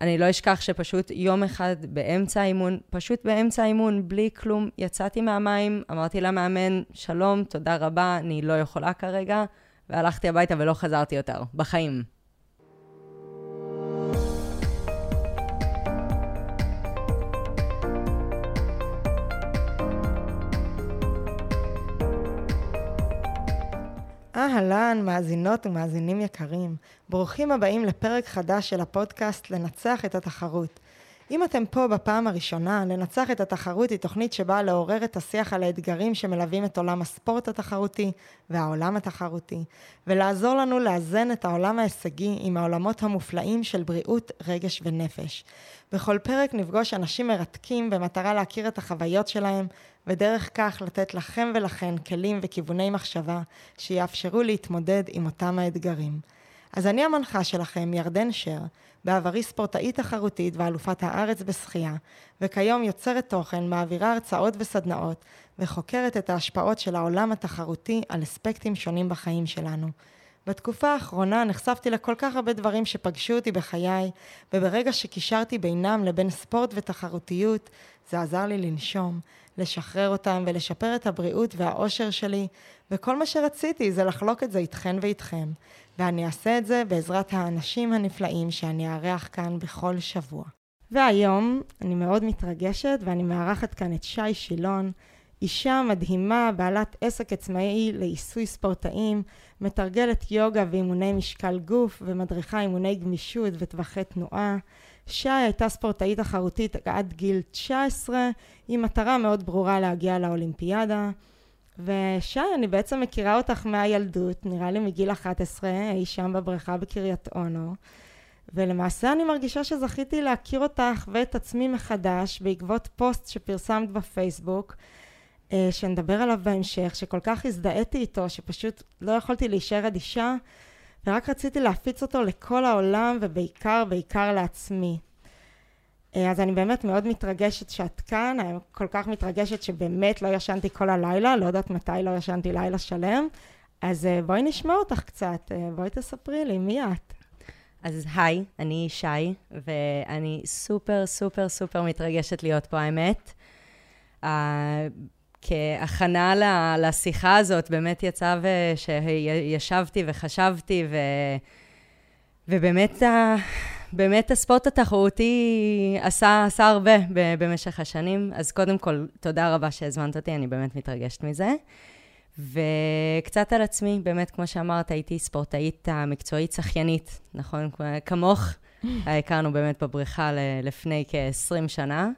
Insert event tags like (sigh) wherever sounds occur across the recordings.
אני לא אשכח שפשוט יום אחד באמצע האימון, פשוט באמצע האימון, בלי כלום, יצאתי מהמים, אמרתי למאמן, שלום, תודה רבה, אני לא יכולה כרגע, והלכתי הביתה ולא חזרתי יותר, בחיים. אהלן, מאזינות ומאזינים יקרים. ברוכים הבאים לפרק חדש של הפודקאסט לנצח את התחרות. אם אתם פה בפעם הראשונה, לנצח את התחרות היא תוכנית שבאה לעורר את השיח על האתגרים שמלווים את עולם הספורט התחרותי והעולם התחרותי, ולעזור לנו לאזן את העולם ההישגי עם העולמות המופלאים של בריאות, רגש ונפש. בכל פרק נפגוש אנשים מרתקים במטרה להכיר את החוויות שלהם, ודרך כך לתת לכם ולכן כלים וכיווני מחשבה שיאפשרו להתמודד עם אותם האתגרים. אז אני המנחה שלכם, ירדן שר, בעברי ספורטאית תחרותית ואלופת הארץ בשחייה, וכיום יוצרת תוכן, מעבירה הרצאות וסדנאות, וחוקרת את ההשפעות של העולם התחרותי על אספקטים שונים בחיים שלנו. בתקופה האחרונה נחשפתי לכל כך הרבה דברים שפגשו אותי בחיי, וברגע שקישרתי בינם לבין ספורט ותחרותיות, זה עזר לי לנשום, לשחרר אותם ולשפר את הבריאות והאושר שלי, וכל מה שרציתי זה לחלוק את זה איתכן ואיתכם. ואני אעשה את זה בעזרת האנשים הנפלאים שאני אארח כאן בכל שבוע. והיום אני מאוד מתרגשת ואני מארחת כאן את שי שילון, אישה מדהימה, בעלת עסק עצמאי לעיסוי ספורטאים, מתרגלת יוגה ואימוני משקל גוף ומדריכה אימוני גמישות וטווחי תנועה. שי הייתה ספורטאית תחרותית עד גיל 19, עם מטרה מאוד ברורה להגיע לאולימפיאדה. ושי, אני בעצם מכירה אותך מהילדות, נראה לי מגיל 11, אי שם בבריכה בקריית אונו. ולמעשה אני מרגישה שזכיתי להכיר אותך ואת עצמי מחדש בעקבות פוסט שפרסמת בפייסבוק, אה, שנדבר עליו בהמשך, שכל כך הזדהיתי איתו, שפשוט לא יכולתי להישאר אדישה, ורק רציתי להפיץ אותו לכל העולם, ובעיקר, בעיקר לעצמי. אה, אז אני באמת מאוד מתרגשת שאת כאן, אני כל כך מתרגשת שבאמת לא ישנתי כל הלילה, לא יודעת מתי לא ישנתי לילה שלם. אז אה, בואי נשמע אותך קצת, אה, בואי תספרי לי, מי את? אז היי, אני שי, ואני סופר סופר סופר מתרגשת להיות פה, האמת. Uh, כהכנה לשיחה הזאת, באמת יצא שישבתי וחשבתי, ו... ובאמת באמת הספורט התחרותי עשה, עשה הרבה במשך השנים, אז קודם כל, תודה רבה שהזמנת אותי, אני באמת מתרגשת מזה. וקצת על עצמי, באמת, כמו שאמרת, הייתי ספורטאית המקצועית שחיינית, נכון? כמוך, (laughs) הכרנו באמת בבריכה לפני כ-20 שנה,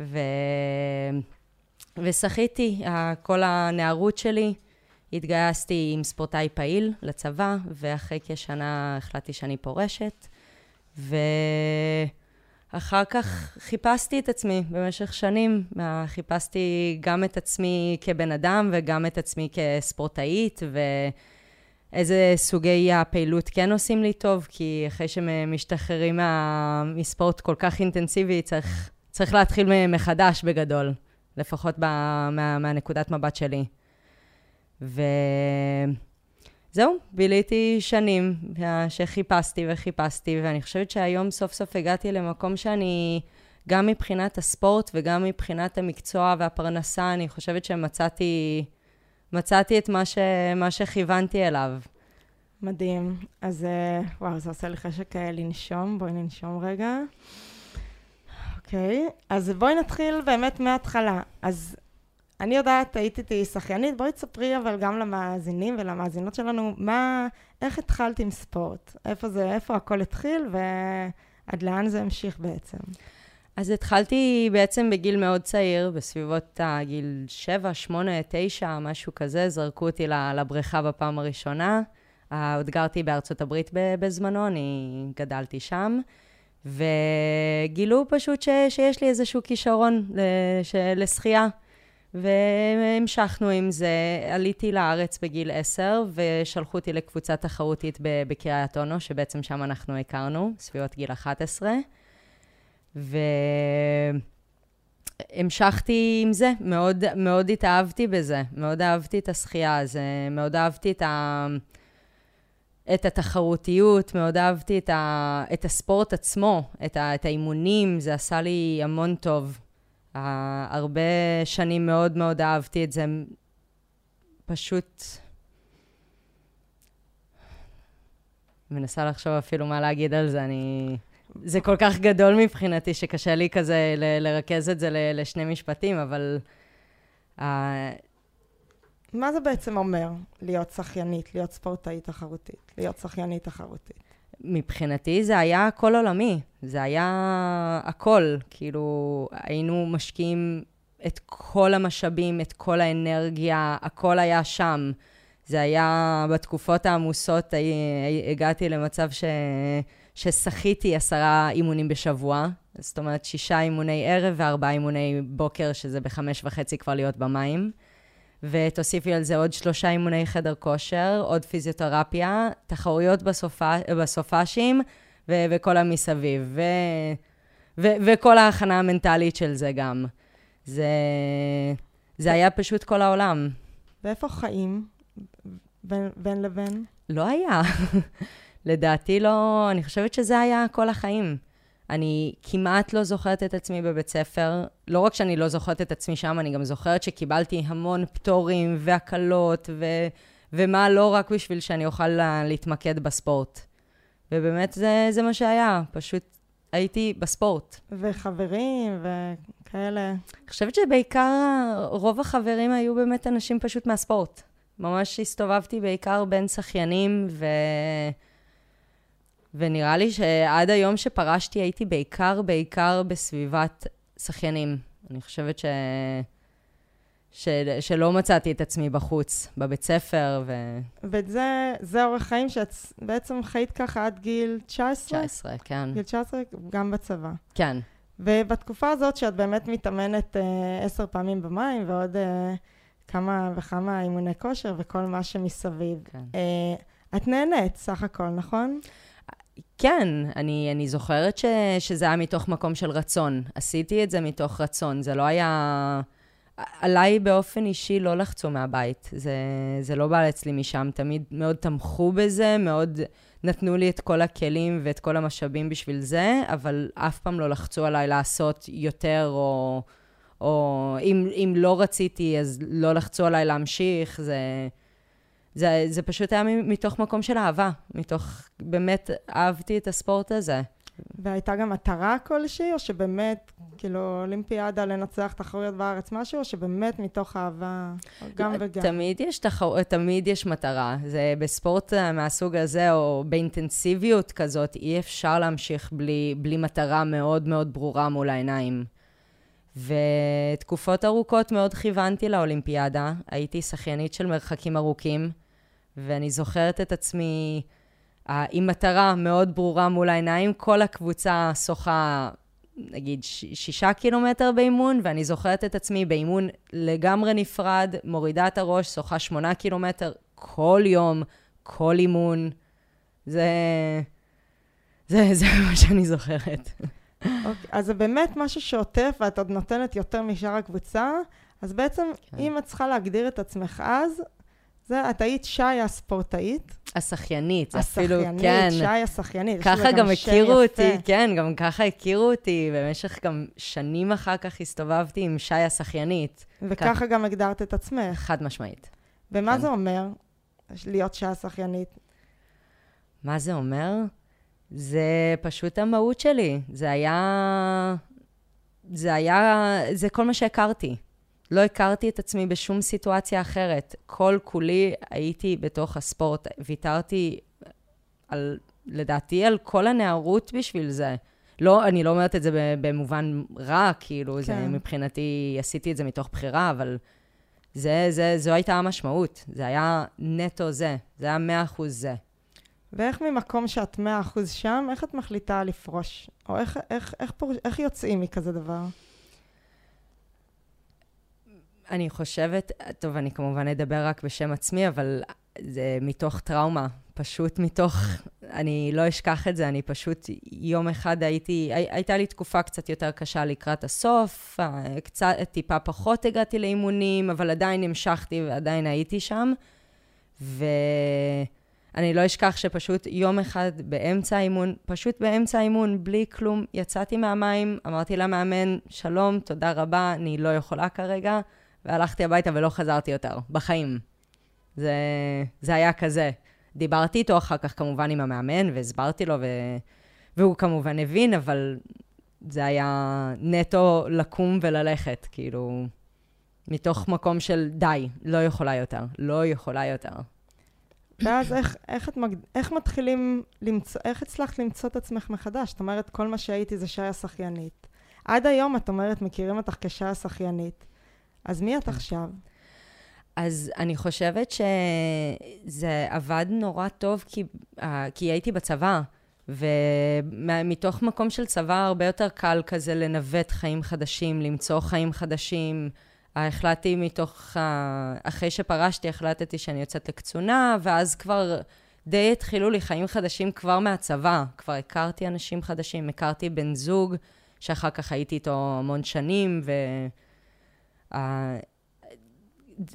ו... ושחיתי כל הנערות שלי. התגייסתי עם ספורטאי פעיל לצבא, ואחרי כשנה החלטתי שאני פורשת. ואחר כך חיפשתי את עצמי במשך שנים. חיפשתי גם את עצמי כבן אדם וגם את עצמי כספורטאית, ואיזה סוגי הפעילות כן עושים לי טוב, כי אחרי שמשתחררים מספורט כל כך אינטנסיבי, צריך, צריך להתחיל מחדש בגדול, לפחות מה, מהנקודת מבט שלי. ו... זהו, ביליתי שנים שחיפשתי וחיפשתי, ואני חושבת שהיום סוף סוף הגעתי למקום שאני, גם מבחינת הספורט וגם מבחינת המקצוע והפרנסה, אני חושבת שמצאתי מצאתי את מה, ש, מה שכיוונתי אליו. מדהים. אז אה, וואו, זה עושה לי חשק אה, לנשום. בואי ננשום רגע. אוקיי, אז בואי נתחיל באמת מההתחלה. אז אני יודעת, הייתי שחיינית, בואי תספרי אבל גם למאזינים ולמאזינות שלנו, מה, איך התחלת עם ספורט? איפה זה, איפה הכל התחיל ועד לאן זה המשיך בעצם? אז התחלתי בעצם בגיל מאוד צעיר, בסביבות הגיל 7, 8, 9, משהו כזה, זרקו אותי לבריכה בפעם הראשונה. עוד גרתי בארצות הברית בזמנו, אני גדלתי שם. וגילו פשוט ש, שיש לי איזשהו כישרון לשחייה. והמשכנו עם זה. עליתי לארץ בגיל 10, ושלחו אותי לקבוצה תחרותית בקריית אונו, שבעצם שם אנחנו הכרנו, סביבות גיל 11. והמשכתי עם זה, מאוד, מאוד התאהבתי בזה, מאוד אהבתי את השחייה, הזה, מאוד אהבתי את ה... את התחרותיות, מאוד אהבתי את, ה, את הספורט עצמו, את, ה, את האימונים, זה עשה לי המון טוב. Uh, הרבה שנים מאוד מאוד אהבתי את זה. פשוט... מנסה לחשוב אפילו מה להגיד על זה, אני... זה כל כך גדול מבחינתי, שקשה לי כזה ל- לרכז את זה ל- לשני משפטים, אבל... Uh, מה זה בעצם אומר להיות שחיינית, להיות ספורטאית תחרותית, להיות שחיינית תחרותית? מבחינתי זה היה הכל עולמי, זה היה הכל. כאילו, היינו משקיעים את כל המשאבים, את כל האנרגיה, הכל היה שם. זה היה, בתקופות העמוסות, הגעתי למצב ש... ששחיתי עשרה אימונים בשבוע, זאת אומרת, שישה אימוני ערב וארבעה אימוני בוקר, שזה בחמש וחצי כבר להיות במים. ותוסיפי על זה עוד שלושה אימוני חדר כושר, עוד פיזיותרפיה, תחרויות בסופה, בסופאשים ו- וכל המסביב, ו- ו- וכל ההכנה המנטלית של זה גם. זה, זה היה פשוט כל העולם. ואיפה חיים בין, בין לבין? לא היה. (laughs) לדעתי לא, אני חושבת שזה היה כל החיים. אני כמעט לא זוכרת את עצמי בבית ספר. לא רק שאני לא זוכרת את עצמי שם, אני גם זוכרת שקיבלתי המון פטורים והקלות, ו... ומה לא רק בשביל שאני אוכל להתמקד בספורט. ובאמת זה, זה מה שהיה, פשוט הייתי בספורט. וחברים וכאלה. אני חושבת שבעיקר רוב החברים היו באמת אנשים פשוט מהספורט. ממש הסתובבתי בעיקר בין שחיינים, ו... ונראה לי שעד היום שפרשתי הייתי בעיקר, בעיקר בסביבת שחיינים. אני חושבת ש... ש... שלא מצאתי את עצמי בחוץ, בבית ספר, ו... וזה אורח חיים שאת בעצם חיית ככה עד גיל 19? 19, כן. גיל 19, גם בצבא. כן. ובתקופה הזאת שאת באמת מתאמנת אה, עשר פעמים במים, ועוד אה, כמה וכמה אימוני כושר וכל מה שמסביב, כן. אה, את נהנית סך הכל, נכון? כן, אני, אני זוכרת ש, שזה היה מתוך מקום של רצון. עשיתי את זה מתוך רצון, זה לא היה... עליי באופן אישי לא לחצו מהבית. זה, זה לא בא אצלי משם. תמיד מאוד תמכו בזה, מאוד נתנו לי את כל הכלים ואת כל המשאבים בשביל זה, אבל אף פעם לא לחצו עליי לעשות יותר, או, או אם, אם לא רציתי, אז לא לחצו עליי להמשיך. זה... זה, זה פשוט היה מתוך מקום של אהבה, מתוך, באמת אהבתי את הספורט הזה. והייתה גם מטרה כלשהי, או שבאמת, כאילו, אולימפיאדה לנצח תחרויות בארץ, משהו, או שבאמת מתוך אהבה, גם וגם? תמיד יש, תחר... תמיד יש מטרה. זה בספורט מהסוג הזה, או באינטנסיביות כזאת, אי אפשר להמשיך בלי, בלי מטרה מאוד מאוד ברורה מול העיניים. ותקופות ארוכות מאוד כיוונתי לאולימפיאדה. הייתי שחיינית של מרחקים ארוכים. ואני זוכרת את עצמי uh, עם מטרה מאוד ברורה מול העיניים. כל הקבוצה שוחה, נגיד, ש- שישה קילומטר באימון, ואני זוכרת את עצמי באימון לגמרי נפרד, מורידה את הראש, שוחה שמונה קילומטר כל יום, כל אימון. זה... זה, (laughs) זה מה שאני זוכרת. Okay, אוקיי, אז זה באמת משהו שעוטף, ואת עוד נותנת יותר משאר הקבוצה, אז בעצם, כן. אם את צריכה להגדיר את עצמך אז, זה, את היית שי הספורטאית. השחיינית, זה אפילו, כן. שי השחיינית. ככה גם הכירו אותי, כן, גם ככה הכירו אותי, במשך גם שנים אחר כך הסתובבתי עם שי השחיינית. וככה כך... גם הגדרת את עצמך. חד משמעית. ומה כן. זה אומר, להיות שי השחיינית? מה זה אומר? זה פשוט המהות שלי. זה היה... זה היה... זה כל מה שהכרתי. לא הכרתי את עצמי בשום סיטואציה אחרת. כל כולי הייתי בתוך הספורט. ויתרתי על, לדעתי, על כל הנערות בשביל זה. לא, אני לא אומרת את זה במובן רע, כאילו, כן. זה מבחינתי, עשיתי את זה מתוך בחירה, אבל זה, זה, זו הייתה המשמעות. זה היה נטו זה, זה היה מאה אחוז זה. ואיך ממקום שאת מאה אחוז שם, איך את מחליטה לפרוש? או איך, איך, איך, פור... איך יוצאים מכזה דבר? אני חושבת, טוב, אני כמובן אדבר רק בשם עצמי, אבל זה מתוך טראומה, פשוט מתוך, אני לא אשכח את זה, אני פשוט, יום אחד הייתי, הי, הייתה לי תקופה קצת יותר קשה לקראת הסוף, אה, קצת, טיפה פחות הגעתי לאימונים, אבל עדיין המשכתי ועדיין הייתי שם, ו... אני לא אשכח שפשוט יום אחד באמצע האימון, פשוט באמצע האימון, בלי כלום, יצאתי מהמים, אמרתי למאמן, שלום, תודה רבה, אני לא יכולה כרגע, והלכתי הביתה ולא חזרתי יותר, בחיים. זה, זה היה כזה. דיברתי איתו אחר כך כמובן עם המאמן, והסברתי לו, ו... והוא כמובן הבין, אבל זה היה נטו לקום וללכת, כאילו, מתוך מקום של די, לא יכולה יותר, לא יכולה יותר. ואז איך, איך, את מג... איך מתחילים למצוא, איך הצלחת למצוא את עצמך מחדש? את אומרת, כל מה שהייתי זה שי השחיינית. עד היום את אומרת, מכירים אותך כשי השחיינית. אז מי את. עכשיו? אז אני חושבת שזה עבד נורא טוב כי, uh, כי הייתי בצבא, ומתוך מקום של צבא הרבה יותר קל כזה לנווט חיים חדשים, למצוא חיים חדשים. החלטתי מתוך, אחרי שפרשתי, החלטתי שאני יוצאת לקצונה, ואז כבר די התחילו לי חיים חדשים כבר מהצבא. כבר הכרתי אנשים חדשים, הכרתי בן זוג, שאחר כך הייתי איתו המון שנים, ו...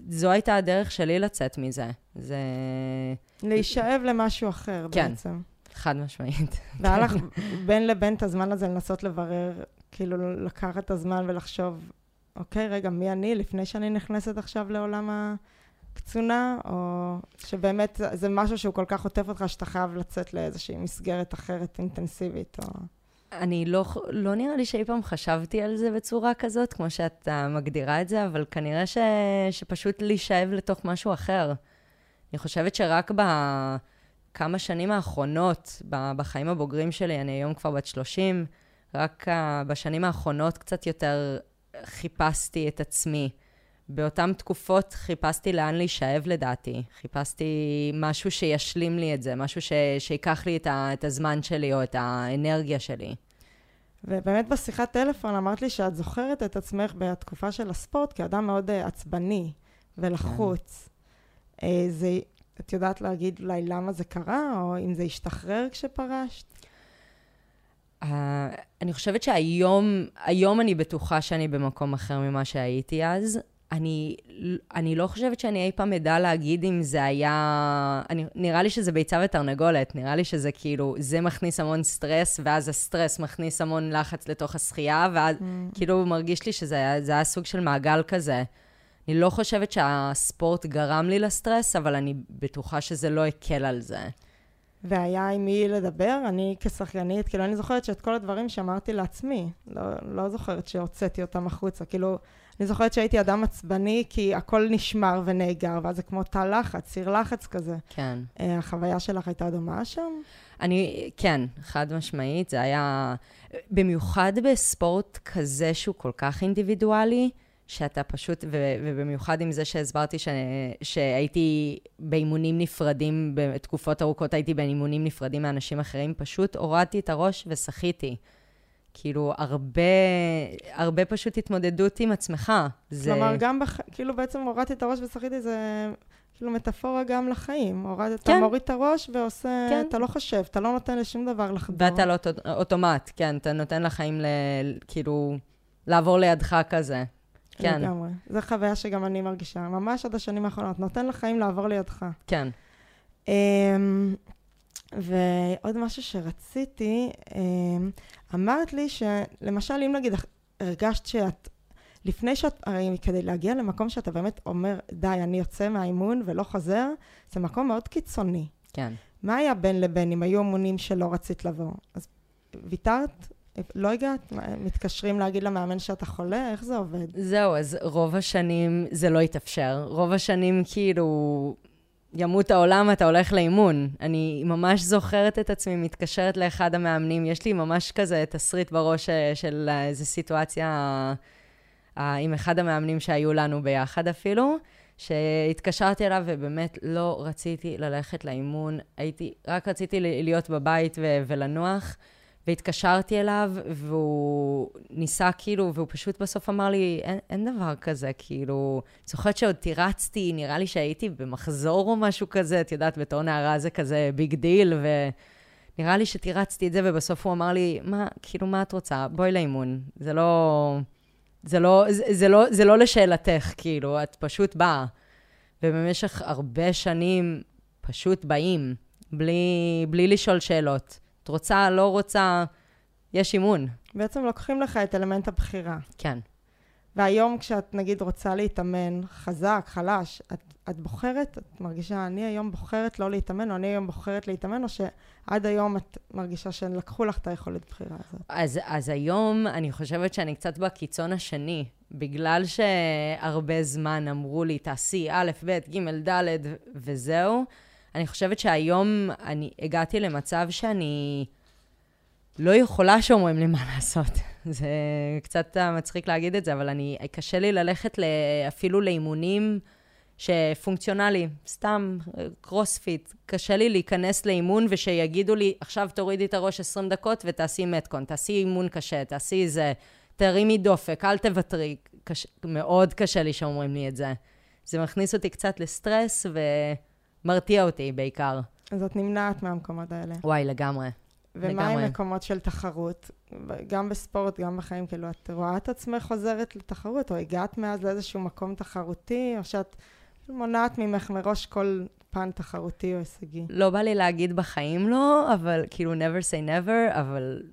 זו הייתה הדרך שלי לצאת מזה. זה... להישאב למשהו אחר כן, בעצם. כן, חד משמעית. (laughs) והיה לך בין לבין את הזמן הזה לנסות לברר, כאילו לקחת את הזמן ולחשוב, אוקיי, רגע, מי אני לפני שאני נכנסת עכשיו לעולם הקצונה, או שבאמת זה משהו שהוא כל כך עוטף אותך שאתה חייב לצאת לאיזושהי מסגרת אחרת אינטנסיבית, או... אני לא, לא נראה לי שאי פעם חשבתי על זה בצורה כזאת, כמו שאת uh, מגדירה את זה, אבל כנראה ש, שפשוט להישאב לתוך משהו אחר. אני חושבת שרק בכמה שנים האחרונות, בחיים הבוגרים שלי, אני היום כבר בת 30, רק uh, בשנים האחרונות קצת יותר חיפשתי את עצמי. באותן תקופות חיפשתי לאן להישאב לדעתי. חיפשתי משהו שישלים לי את זה, משהו ש... שיקח לי את, ה... את הזמן שלי או את האנרגיה שלי. ובאמת בשיחת טלפון אמרת לי שאת זוכרת את עצמך בתקופה של הספורט כאדם מאוד uh, עצבני ולחוץ. Uh, זה, את יודעת להגיד אולי למה זה קרה, או אם זה השתחרר כשפרשת? Uh, אני חושבת שהיום, היום אני בטוחה שאני במקום אחר ממה שהייתי אז. אני, אני לא חושבת שאני אי פעם אדע להגיד אם זה היה... אני, נראה לי שזה ביצה ותרנגולת, נראה לי שזה כאילו, זה מכניס המון סטרס, ואז הסטרס מכניס המון לחץ לתוך השחייה, ואז mm. כאילו מרגיש לי שזה היה, היה סוג של מעגל כזה. אני לא חושבת שהספורט גרם לי לסטרס, אבל אני בטוחה שזה לא הקל על זה. והיה עם מי לדבר, אני כשחיינית, כאילו אני זוכרת שאת כל הדברים שאמרתי לעצמי, לא, לא זוכרת שהוצאתי אותם החוצה, כאילו אני זוכרת שהייתי אדם עצבני, כי הכל נשמר ונאגר, ואז זה כמו תא לחץ, סיר לחץ כזה. כן. Uh, החוויה שלך הייתה דומה שם? אני, כן, חד משמעית. זה היה, במיוחד בספורט כזה שהוא כל כך אינדיבידואלי, שאתה פשוט, ו, ובמיוחד עם זה שהסברתי ש, שהייתי באימונים נפרדים, בתקופות ארוכות הייתי באימונים נפרדים מאנשים אחרים, פשוט הורדתי את הראש ושחיתי. כאילו, הרבה, הרבה פשוט התמודדות עם עצמך. זה... כלומר, גם, בח... כאילו, בעצם הורדתי את הראש ושחיתי, זה כאילו מטאפורה גם לחיים. הורדת, כן. אתה מוריד את הראש ועושה, כן. אתה לא חושב, אתה לא נותן לשום דבר לחדור. ואתה לא אוטומט, כן, אתה נותן לחיים, ל... כאילו, לעבור לידך כזה. כן. לגמרי. זו חוויה שגם אני מרגישה, ממש עד השנים האחרונות. נותן לחיים לעבור לידך. כן. Um, ועוד משהו שרציתי, אמ, אמרת לי שלמשל, אם נגיד הרגשת שאת, לפני שאת, הרי כדי להגיע למקום שאתה באמת אומר, די, אני יוצא מהאימון ולא חוזר, זה מקום מאוד קיצוני. כן. מה היה בין לבין, אם היו אמונים שלא רצית לבוא? אז ויתרת? לא הגעת? מתקשרים להגיד למאמן שאתה חולה? איך זה עובד? זהו, אז רוב השנים זה לא התאפשר. רוב השנים כאילו... ימות העולם, אתה הולך לאימון. אני ממש זוכרת את עצמי מתקשרת לאחד המאמנים, יש לי ממש כזה תסריט בראש אה, של איזו סיטואציה אה, עם אחד המאמנים שהיו לנו ביחד אפילו, שהתקשרתי אליו ובאמת לא רציתי ללכת לאימון, הייתי, רק רציתי להיות בבית ולנוח. והתקשרתי אליו, והוא ניסה כאילו, והוא פשוט בסוף אמר לי, אין, אין דבר כזה, כאילו, זוכרת שעוד תירצתי, נראה לי שהייתי במחזור או משהו כזה, את יודעת, בתור נערה זה כזה big deal, ונראה לי שתירצתי את זה, ובסוף הוא אמר לי, מה, כאילו, מה את רוצה? בואי לאימון. זה לא... זה לא, זה, לא, זה לא לשאלתך, כאילו, את פשוט באה. ובמשך הרבה שנים פשוט באים. בלי, בלי לשאול שאלות. את רוצה, לא רוצה, יש אימון. בעצם לוקחים לך את אלמנט הבחירה. כן. והיום כשאת נגיד רוצה להתאמן חזק, חלש, את, את בוחרת, את מרגישה, אני היום בוחרת לא להתאמן, או אני היום בוחרת להתאמן, או שעד היום את מרגישה שלקחו לך את היכולת בחירה הזאת? אז, אז היום אני חושבת שאני קצת בקיצון השני. בגלל שהרבה זמן אמרו לי, תעשי א', ב', ג', ד', וזהו, אני חושבת שהיום אני הגעתי למצב שאני לא יכולה שאומרים לי מה (laughs) לעשות. זה קצת מצחיק להגיד את זה, אבל אני, קשה לי ללכת אפילו לאימונים שפונקציונלי, סתם קרוספיט. קשה לי להיכנס לאימון ושיגידו לי, עכשיו תורידי את הראש 20 דקות ותעשי מתקון, תעשי אימון קשה, תעשי זה, תרימי דופק, אל תוותרי. קש... מאוד קשה לי שאומרים לי את זה. זה מכניס אותי קצת לסטרס ומרתיע אותי בעיקר. אז את נמנעת מהמקומות האלה. וואי, לגמרי. ומה עם מקומות של תחרות? גם בספורט, גם בחיים, כאילו, את רואה את עצמך חוזרת לתחרות, או הגעת מאז לאיזשהו מקום תחרותי, או שאת מונעת ממך מראש כל פן תחרותי או הישגי? לא בא לי להגיד בחיים לא, אבל כאילו never say never, אבל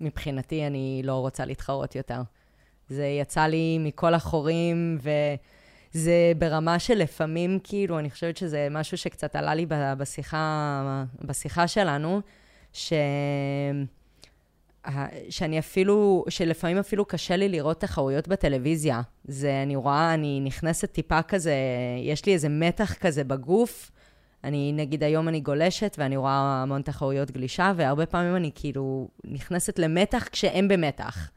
מבחינתי אני לא רוצה להתחרות יותר. זה יצא לי מכל החורים, וזה ברמה של לפעמים, כאילו, אני חושבת שזה משהו שקצת עלה לי בשיחה, בשיחה שלנו, ש... שאני אפילו, שלפעמים אפילו קשה לי לראות תחרויות בטלוויזיה. זה, אני רואה, אני נכנסת טיפה כזה, יש לי איזה מתח כזה בגוף. אני, נגיד, היום אני גולשת ואני רואה המון תחרויות גלישה, והרבה פעמים אני כאילו נכנסת למתח כשהם במתח.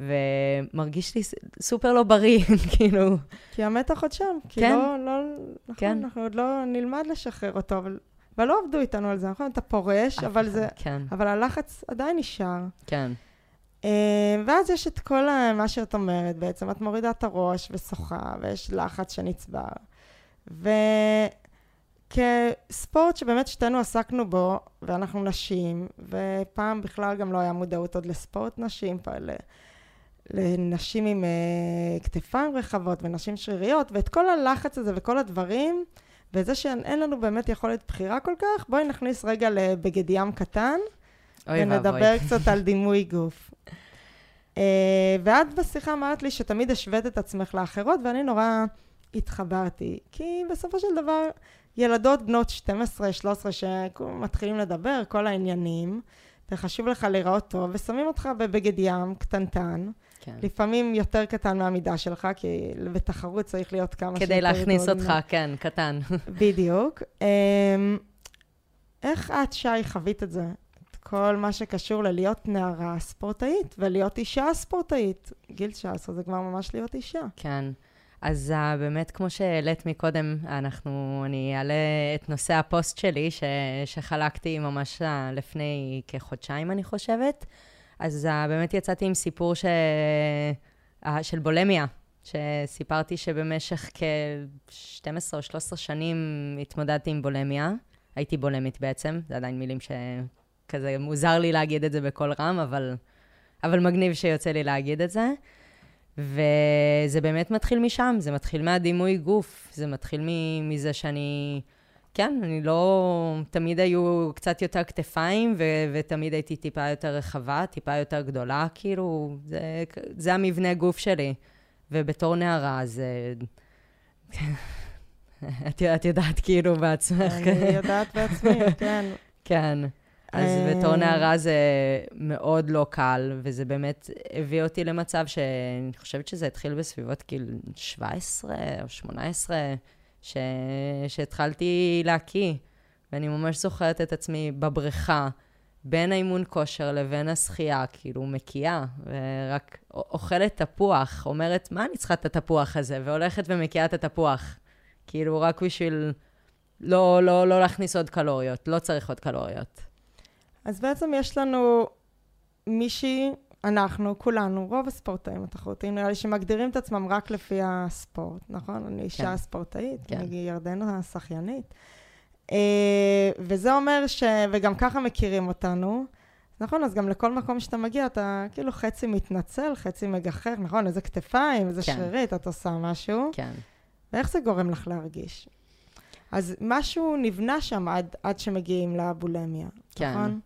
ומרגיש לי סופר לא בריא, (laughs) כאילו. כי המתח עוד שם. כי כן. לא, לא, נכון, כן. אנחנו עוד לא נלמד לשחרר אותו, אבל אבל לא עבדו איתנו על זה, נכון? אתה פורש, אבל זה... כן. אבל הלחץ עדיין נשאר. כן. אה, ואז יש את כל מה שאת אומרת בעצם, את מורידה את הראש ושוחה, ויש לחץ שנצבר. וכספורט שבאמת שתינו עסקנו בו, ואנחנו נשים, ופעם בכלל גם לא היה מודעות עוד לספורט נשים, לנשים עם uh, כתפיים רחבות ונשים שריריות, ואת כל הלחץ הזה וכל הדברים, וזה שאין לנו באמת יכולת בחירה כל כך, בואי נכניס רגע לבגד ים קטן, ונדבר קצת על דימוי גוף. Uh, ואת בשיחה אמרת לי שתמיד השווית את עצמך לאחרות, ואני נורא התחברתי. כי בסופו של דבר, ילדות בנות 12-13 שמתחילים לדבר, כל העניינים, וחשוב לך להיראות טוב, ושמים אותך בבגד ים קטנטן. כן. לפעמים יותר קטן מהמידה שלך, כי בתחרות צריך להיות כמה שיותר... כדי להכניס אותך, מה... כן, קטן. (laughs) בדיוק. אמ, איך את, שי, חווית את זה? את כל מה שקשור ללהיות נערה ספורטאית ולהיות אישה ספורטאית. גיל 19 זה כבר ממש להיות אישה. כן. אז uh, באמת, כמו שהעלית מקודם, אנחנו, אני אעלה את נושא הפוסט שלי, ש, שחלקתי ממש uh, לפני כחודשיים, אני חושבת. אז uh, באמת יצאתי עם סיפור ש... של בולמיה, שסיפרתי שבמשך כ-12 או 13 שנים התמודדתי עם בולמיה. הייתי בולמית בעצם, זה עדיין מילים שכזה מוזר לי להגיד את זה בקול רם, אבל, אבל מגניב שיוצא לי להגיד את זה. וזה באמת מתחיל משם, זה מתחיל מהדימוי גוף, זה מתחיל מזה שאני... כן, אני לא... תמיד היו קצת יותר כתפיים, ו- ותמיד הייתי טיפה יותר רחבה, טיפה יותר גדולה, כאילו, זה, זה המבנה גוף שלי. ובתור נערה, זה... (laughs) את, את יודעת כאילו בעצמך. אני יודעת בעצמי, כן. כן. אז בתור אה, נערה זה מאוד לא קל, וזה באמת הביא אותי למצב שאני חושבת שזה התחיל בסביבות גיל 17 או 18, ש... שהתחלתי להקיא, ואני ממש זוכרת את עצמי בבריכה, בין האימון כושר לבין השחייה, כאילו מקיאה, ורק אוכלת תפוח, אומרת, מה אני צריכה את התפוח הזה? והולכת ומקיאה את התפוח. כאילו, רק בשביל לא, לא, לא להכניס עוד קלוריות, לא צריך עוד קלוריות. אז בעצם יש לנו מישהי, אנחנו, כולנו, רוב הספורטאים התחרותיים, נראה לי שמגדירים את עצמם רק לפי הספורט, נכון? אני אישה כן. ספורטאית, כן. אני ירדנה השחיינית. אה, וזה אומר ש... וגם ככה מכירים אותנו. נכון, אז גם לכל מקום שאתה מגיע, אתה כאילו חצי מתנצל, חצי מגחך, נכון? איזה כתפיים, איזה כן. שרירית, את עושה משהו. כן. ואיך זה גורם לך להרגיש? אז משהו נבנה שם עד, עד שמגיעים לבולמיה, כן. נכון?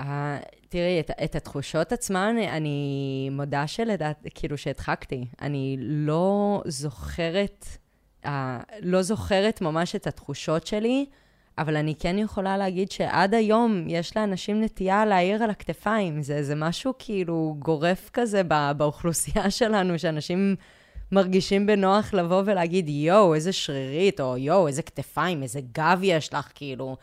Uh, תראי, את, את התחושות עצמן, אני מודה שלדעת, כאילו שהדחקתי. אני לא זוכרת, uh, לא זוכרת ממש את התחושות שלי, אבל אני כן יכולה להגיד שעד היום יש לאנשים נטייה להעיר על הכתפיים. זה, זה משהו כאילו גורף כזה בא, באוכלוסייה (laughs) שלנו, שאנשים מרגישים בנוח לבוא ולהגיד, יואו, איזה שרירית, או יואו, איזה כתפיים, איזה גב יש לך, כאילו,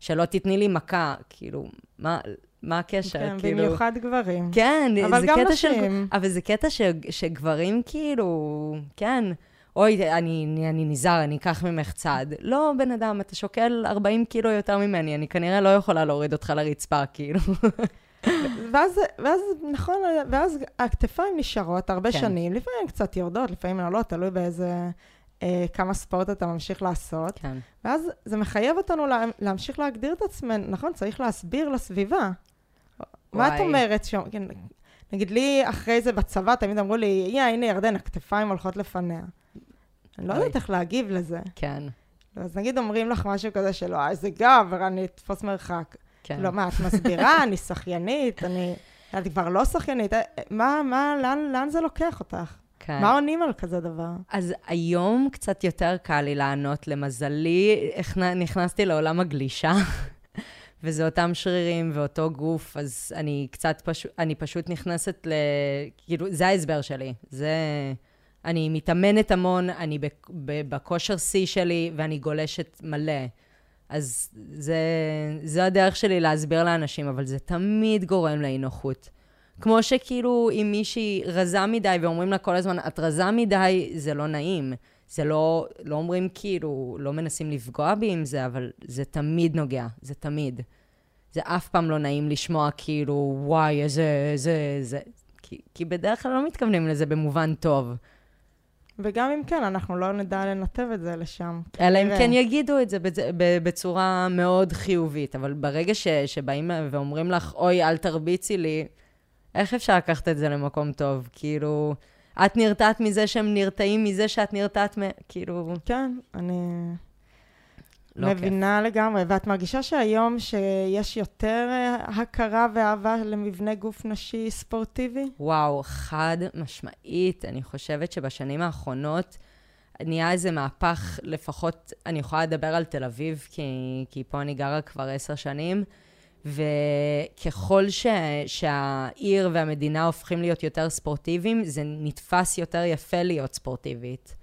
שלא תתני לי מכה. כאילו, מה, מה הקשר? כן, כאילו... במיוחד גברים. כן, אבל זה גם קטע נשים. של... אבל זה קטע ש... שגברים כאילו, כן, אוי, אני, אני, אני נזהר, אני אקח ממך צעד. לא, בן אדם, אתה שוקל 40 קילו יותר ממני, אני כנראה לא יכולה להוריד אותך לרצפה, כאילו. ואז, ואז, נכון, ואז הכתפיים נשארות הרבה כן. שנים, לפעמים קצת יורדות, לפעמים עולות, תלוי באיזה, אה, כמה ספורט אתה ממשיך לעשות. כן. ואז זה מחייב אותנו לה, להמשיך להגדיר את עצמנו, נכון? צריך להסביר לסביבה. מה את וואי. אומרת שם? כן, נגיד לי, אחרי זה בצבא, תמיד אמרו לי, יא, הנה ירדן, הכתפיים הולכות לפניה. אני לא. יודעת איך להגיב לזה. כן, אז נגיד אומרים לך משהו כזה שלא, אה, איזה גב, אני אתפוס מרחק. כן. לא, מה, את מסבירה? (laughs) אני שחיינית, אני... את כבר לא שחיינית. אה, מה, מה, לאן, לאן זה לוקח אותך? כן. מה עונים על כזה דבר? אז היום קצת יותר קל לי לענות. למזלי, נכנסתי לעולם הגלישה, (laughs) וזה אותם שרירים ואותו גוף, אז אני קצת פשוט, אני פשוט נכנסת ל... כאילו, זה ההסבר שלי. זה... אני מתאמנת המון, אני בכושר שיא שלי, ואני גולשת מלא. אז זה, זה הדרך שלי להסביר לאנשים, אבל זה תמיד גורם לאי נוחות. כמו שכאילו אם מישהי רזה מדי ואומרים לה כל הזמן, את רזה מדי, זה לא נעים. זה לא, לא אומרים כאילו, לא מנסים לפגוע בי עם זה, אבל זה תמיד נוגע, זה תמיד. זה אף פעם לא נעים לשמוע כאילו, וואי, איזה, איזה, איזה... כי, כי בדרך כלל לא מתכוונים לזה במובן טוב. וגם אם כן, אנחנו לא נדע לנתב את זה לשם. אלא אם. כן יגידו את זה בצורה מאוד חיובית, אבל ברגע ש, שבאים ואומרים לך, אוי, אל תרביצי לי, איך אפשר לקחת את זה למקום טוב? כאילו, את נרתעת מזה שהם נרתעים מזה שאת נרתעת מ... כאילו, כן, אני לא כיף. מבינה לגמרי. ואת מרגישה שהיום שיש יותר אה, הכרה ואהבה למבנה גוף נשי ספורטיבי? וואו, חד משמעית. אני חושבת שבשנים האחרונות נהיה איזה מהפך, לפחות אני יכולה לדבר על תל אביב, כי, כי פה אני גרה כבר עשר שנים, וככל ש, שהעיר והמדינה הופכים להיות יותר ספורטיביים, זה נתפס יותר יפה להיות ספורטיבית.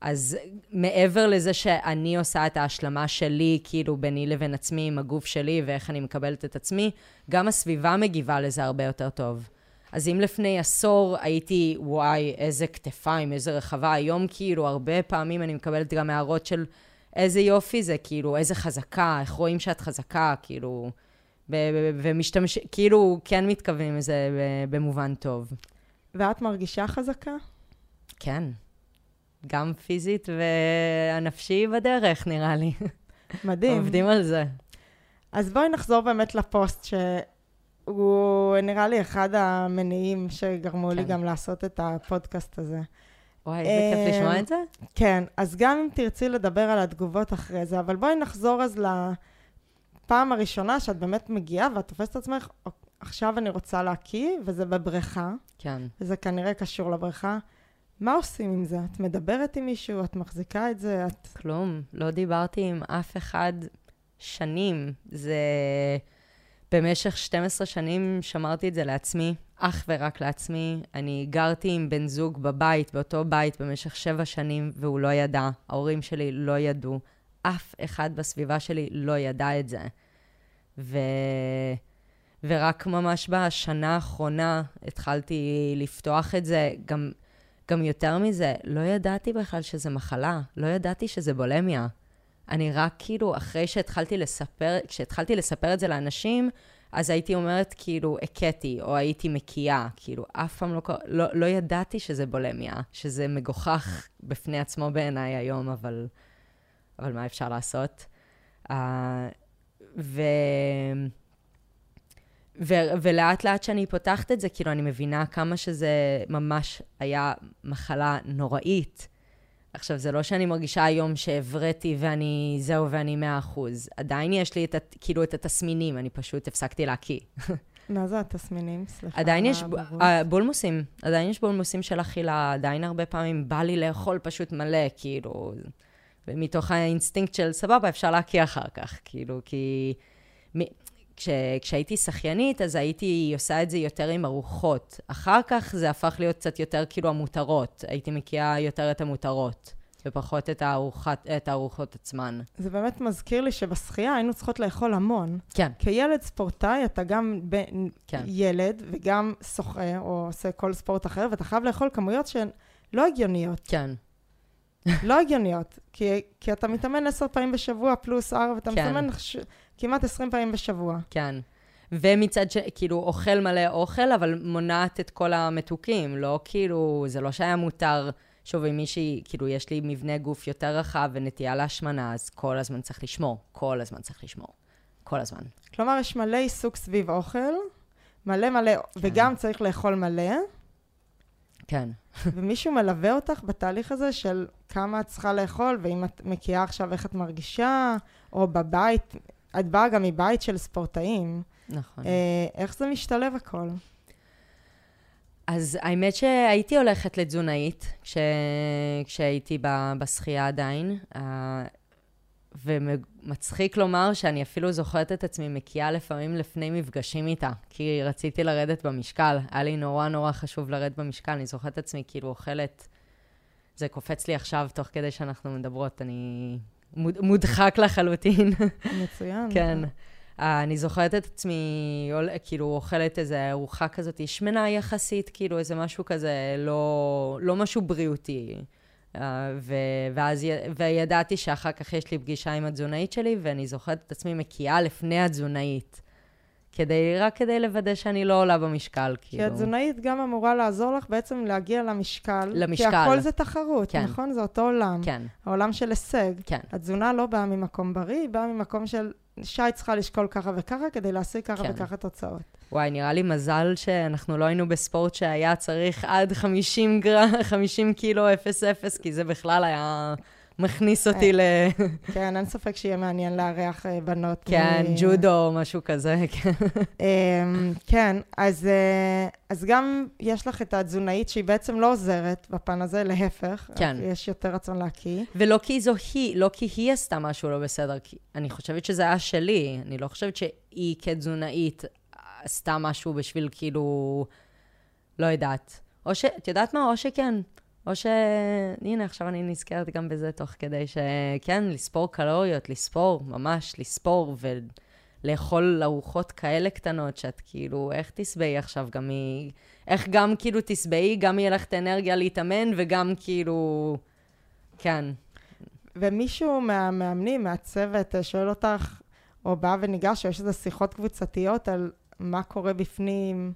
אז מעבר לזה שאני עושה את ההשלמה שלי, כאילו ביני לבין עצמי, עם הגוף שלי ואיך אני מקבלת את עצמי, גם הסביבה מגיבה לזה הרבה יותר טוב. אז אם לפני עשור הייתי, וואי, איזה כתפיים, איזה רחבה, היום כאילו הרבה פעמים אני מקבלת גם הערות של איזה יופי זה, כאילו, איזה חזקה, איך רואים שאת חזקה, כאילו, ומשתמש, כאילו, כן מתכוונים לזה במובן טוב. ואת מרגישה חזקה? כן. גם פיזית והנפשי בדרך, נראה לי. מדהים. עובדים על זה. אז בואי נחזור באמת לפוסט, שהוא נראה לי אחד המניעים שגרמו לי כן. גם לעשות את הפודקאסט הזה. וואי, איזה כיף לשמוע אמ, את זה. כן, אז גם אם תרצי לדבר על התגובות אחרי זה, אבל בואי נחזור אז לפעם הראשונה שאת באמת מגיעה ואת תופסת את עצמך, "אוק, עכשיו אני רוצה להקיא, וזה בבריכה, כן. וזה כנראה קשור לבריכה. מה עושים עם זה? את מדברת עם מישהו, את מחזיקה את זה, את... כלום. לא דיברתי עם אף אחד שנים. זה... במשך 12 שנים שמרתי את זה לעצמי, אך ורק לעצמי. אני גרתי עם בן זוג בבית, באותו בית, במשך שבע שנים, והוא לא ידע. ההורים שלי לא ידעו. אף אחד בסביבה שלי לא ידע את זה. ו... ורק ממש בשנה האחרונה התחלתי לפתוח את זה. גם, גם יותר מזה, לא ידעתי בכלל שזה מחלה, לא ידעתי שזה בולמיה. אני רק כאילו, אחרי שהתחלתי לספר, כשהתחלתי לספר את זה לאנשים, אז הייתי אומרת כאילו, הכיתי, או הייתי מקיאה, כאילו, אף פעם לא, לא, לא ידעתי שזה בולמיה, שזה מגוחך בפני עצמו בעיניי היום, אבל, אבל מה אפשר לעשות? Uh, ו... ו- ולאט לאט שאני פותחת את זה, כאילו, אני מבינה כמה שזה ממש היה מחלה נוראית. עכשיו, זה לא שאני מרגישה היום שהבראתי ואני, זהו, ואני מאה אחוז. עדיין יש לי את, ה- כאילו את התסמינים, אני פשוט הפסקתי להקיא. (laughs) מה זה התסמינים? סליחה. עדיין יש. אה, בולמוסים, עדיין יש בולמוסים של אכילה, עדיין הרבה פעמים בא לי לאכול פשוט מלא, כאילו, ומתוך האינסטינקט של סבבה, אפשר להקיא אחר כך, כאילו, כי... מ... כש... כשהייתי שחיינית, אז הייתי עושה את זה יותר עם ארוחות. אחר כך זה הפך להיות קצת יותר כאילו המותרות. הייתי מקיאה יותר את המותרות, ופחות את, הארוחת... את הארוחות עצמן. זה באמת מזכיר לי שבשחייה היינו צריכות לאכול המון. כן, כילד ספורטאי, אתה גם ב... כן. ילד וגם שוחה או עושה כל ספורט אחר, ואתה חייב לאכול כמויות שהן לא הגיוניות. כן, לא הגיוניות. כי, כי אתה מתאמן עשר פעמים בשבוע פלוס ארבע, ואתה כן. מתאמן ש... כמעט עשרים פעמים בשבוע. כן. ומצד ש... כאילו, אוכל מלא אוכל, אבל מונעת את כל המתוקים. לא כאילו, זה לא שהיה מותר... שוב, אם מישהי, כאילו, יש לי מבנה גוף יותר רחב ונטייה להשמנה, אז כל הזמן צריך לשמור. כל הזמן צריך לשמור. כל הזמן. כלומר, יש מלא עיסוק סביב אוכל, מלא מלא, כן. וגם צריך לאכול מלא, כן. ומישהו מלווה אותך בתהליך הזה של כמה את צריכה לאכול, ואם את מקיאה עכשיו איך את מרגישה, או בבית, את באה גם מבית של ספורטאים, נכון. אה, איך זה משתלב הכל? אז האמת שהייתי הולכת לתזונאית כש... כשהייתי. בשחייה עדיין, אה, ומצחיק לומר שאני אפילו זוכרת את עצמי מקיאה לפעמים לפני מפגשים איתה, כי רציתי לרדת במשקל. היה לי נורא נורא חשוב לרדת במשקל, אני זוכרת את עצמי כאילו אוכלת... זה קופץ לי עכשיו תוך כדי שאנחנו מדברות, אני מוד... מודחק לחלוטין. מצוין. כן. אה, אני זוכרת את עצמי, כאילו, אוכלת איזה ארוחה כזאת, שמנה יחסית, כאילו, איזה משהו כזה, לא, לא משהו בריאותי. אה, ו, ואז, י- וידעתי שאחר כך יש לי פגישה עם התזונאית שלי, ואני זוכרת את עצמי מקיאה לפני התזונאית. כדי, רק כדי לוודא שאני לא עולה במשקל, כי כאילו. התזונאית גם אמורה לעזור לך בעצם להגיע למשקל. למשקל. כי הכל זה תחרות, כן. נכון? זה אותו עולם. כן, העולם של הישג. כן. התזונה לא באה ממקום בריא, היא באה ממקום של שי צריכה לשקול ככה וככה כדי להשיג ככה כן. וככה תוצאות. וואי, נראה לי מזל שאנחנו לא היינו בספורט שהיה צריך עד 50 גרם, (laughs) 50 קילו 0-0, כי זה בכלל היה מכניס אותי ל... כן, אין ספק שיהיה מעניין לארח אה, בנות. כן, מ- ג'ודו, משהו כזה, (laughs) כן. אמ, כן, אז, אה, אז גם יש לך את התזונאית שהיא בעצם לא עוזרת בפן הזה, להפך. כן. יש יותר רצון להקיא. ולא כי זו היא, לא כי היא עשתה משהו לא בסדר, כי אני חושבת שזה היה שלי. אני לא חושבת שהיא כתזונאית עשתה משהו בשביל כאילו, לא יודעת. או ש... את יודעת מה? או שכן. או ש... הנה, עכשיו אני נזכרת גם בזה תוך כדי שכן, לספור קלוריות, לספור, ממש לספור, ולאכול ארוחות כאלה קטנות, שאת כאילו, איך תשבעי עכשיו גם מ... איך גם כאילו תשבעי, גם יהיה לך את האנרגיה להתאמן, וגם כאילו... כן. ומישהו מהמאמנים, מהצוות, שואל אותך, או בא וניגש, יש איזה שיחות קבוצתיות על מה קורה בפנים,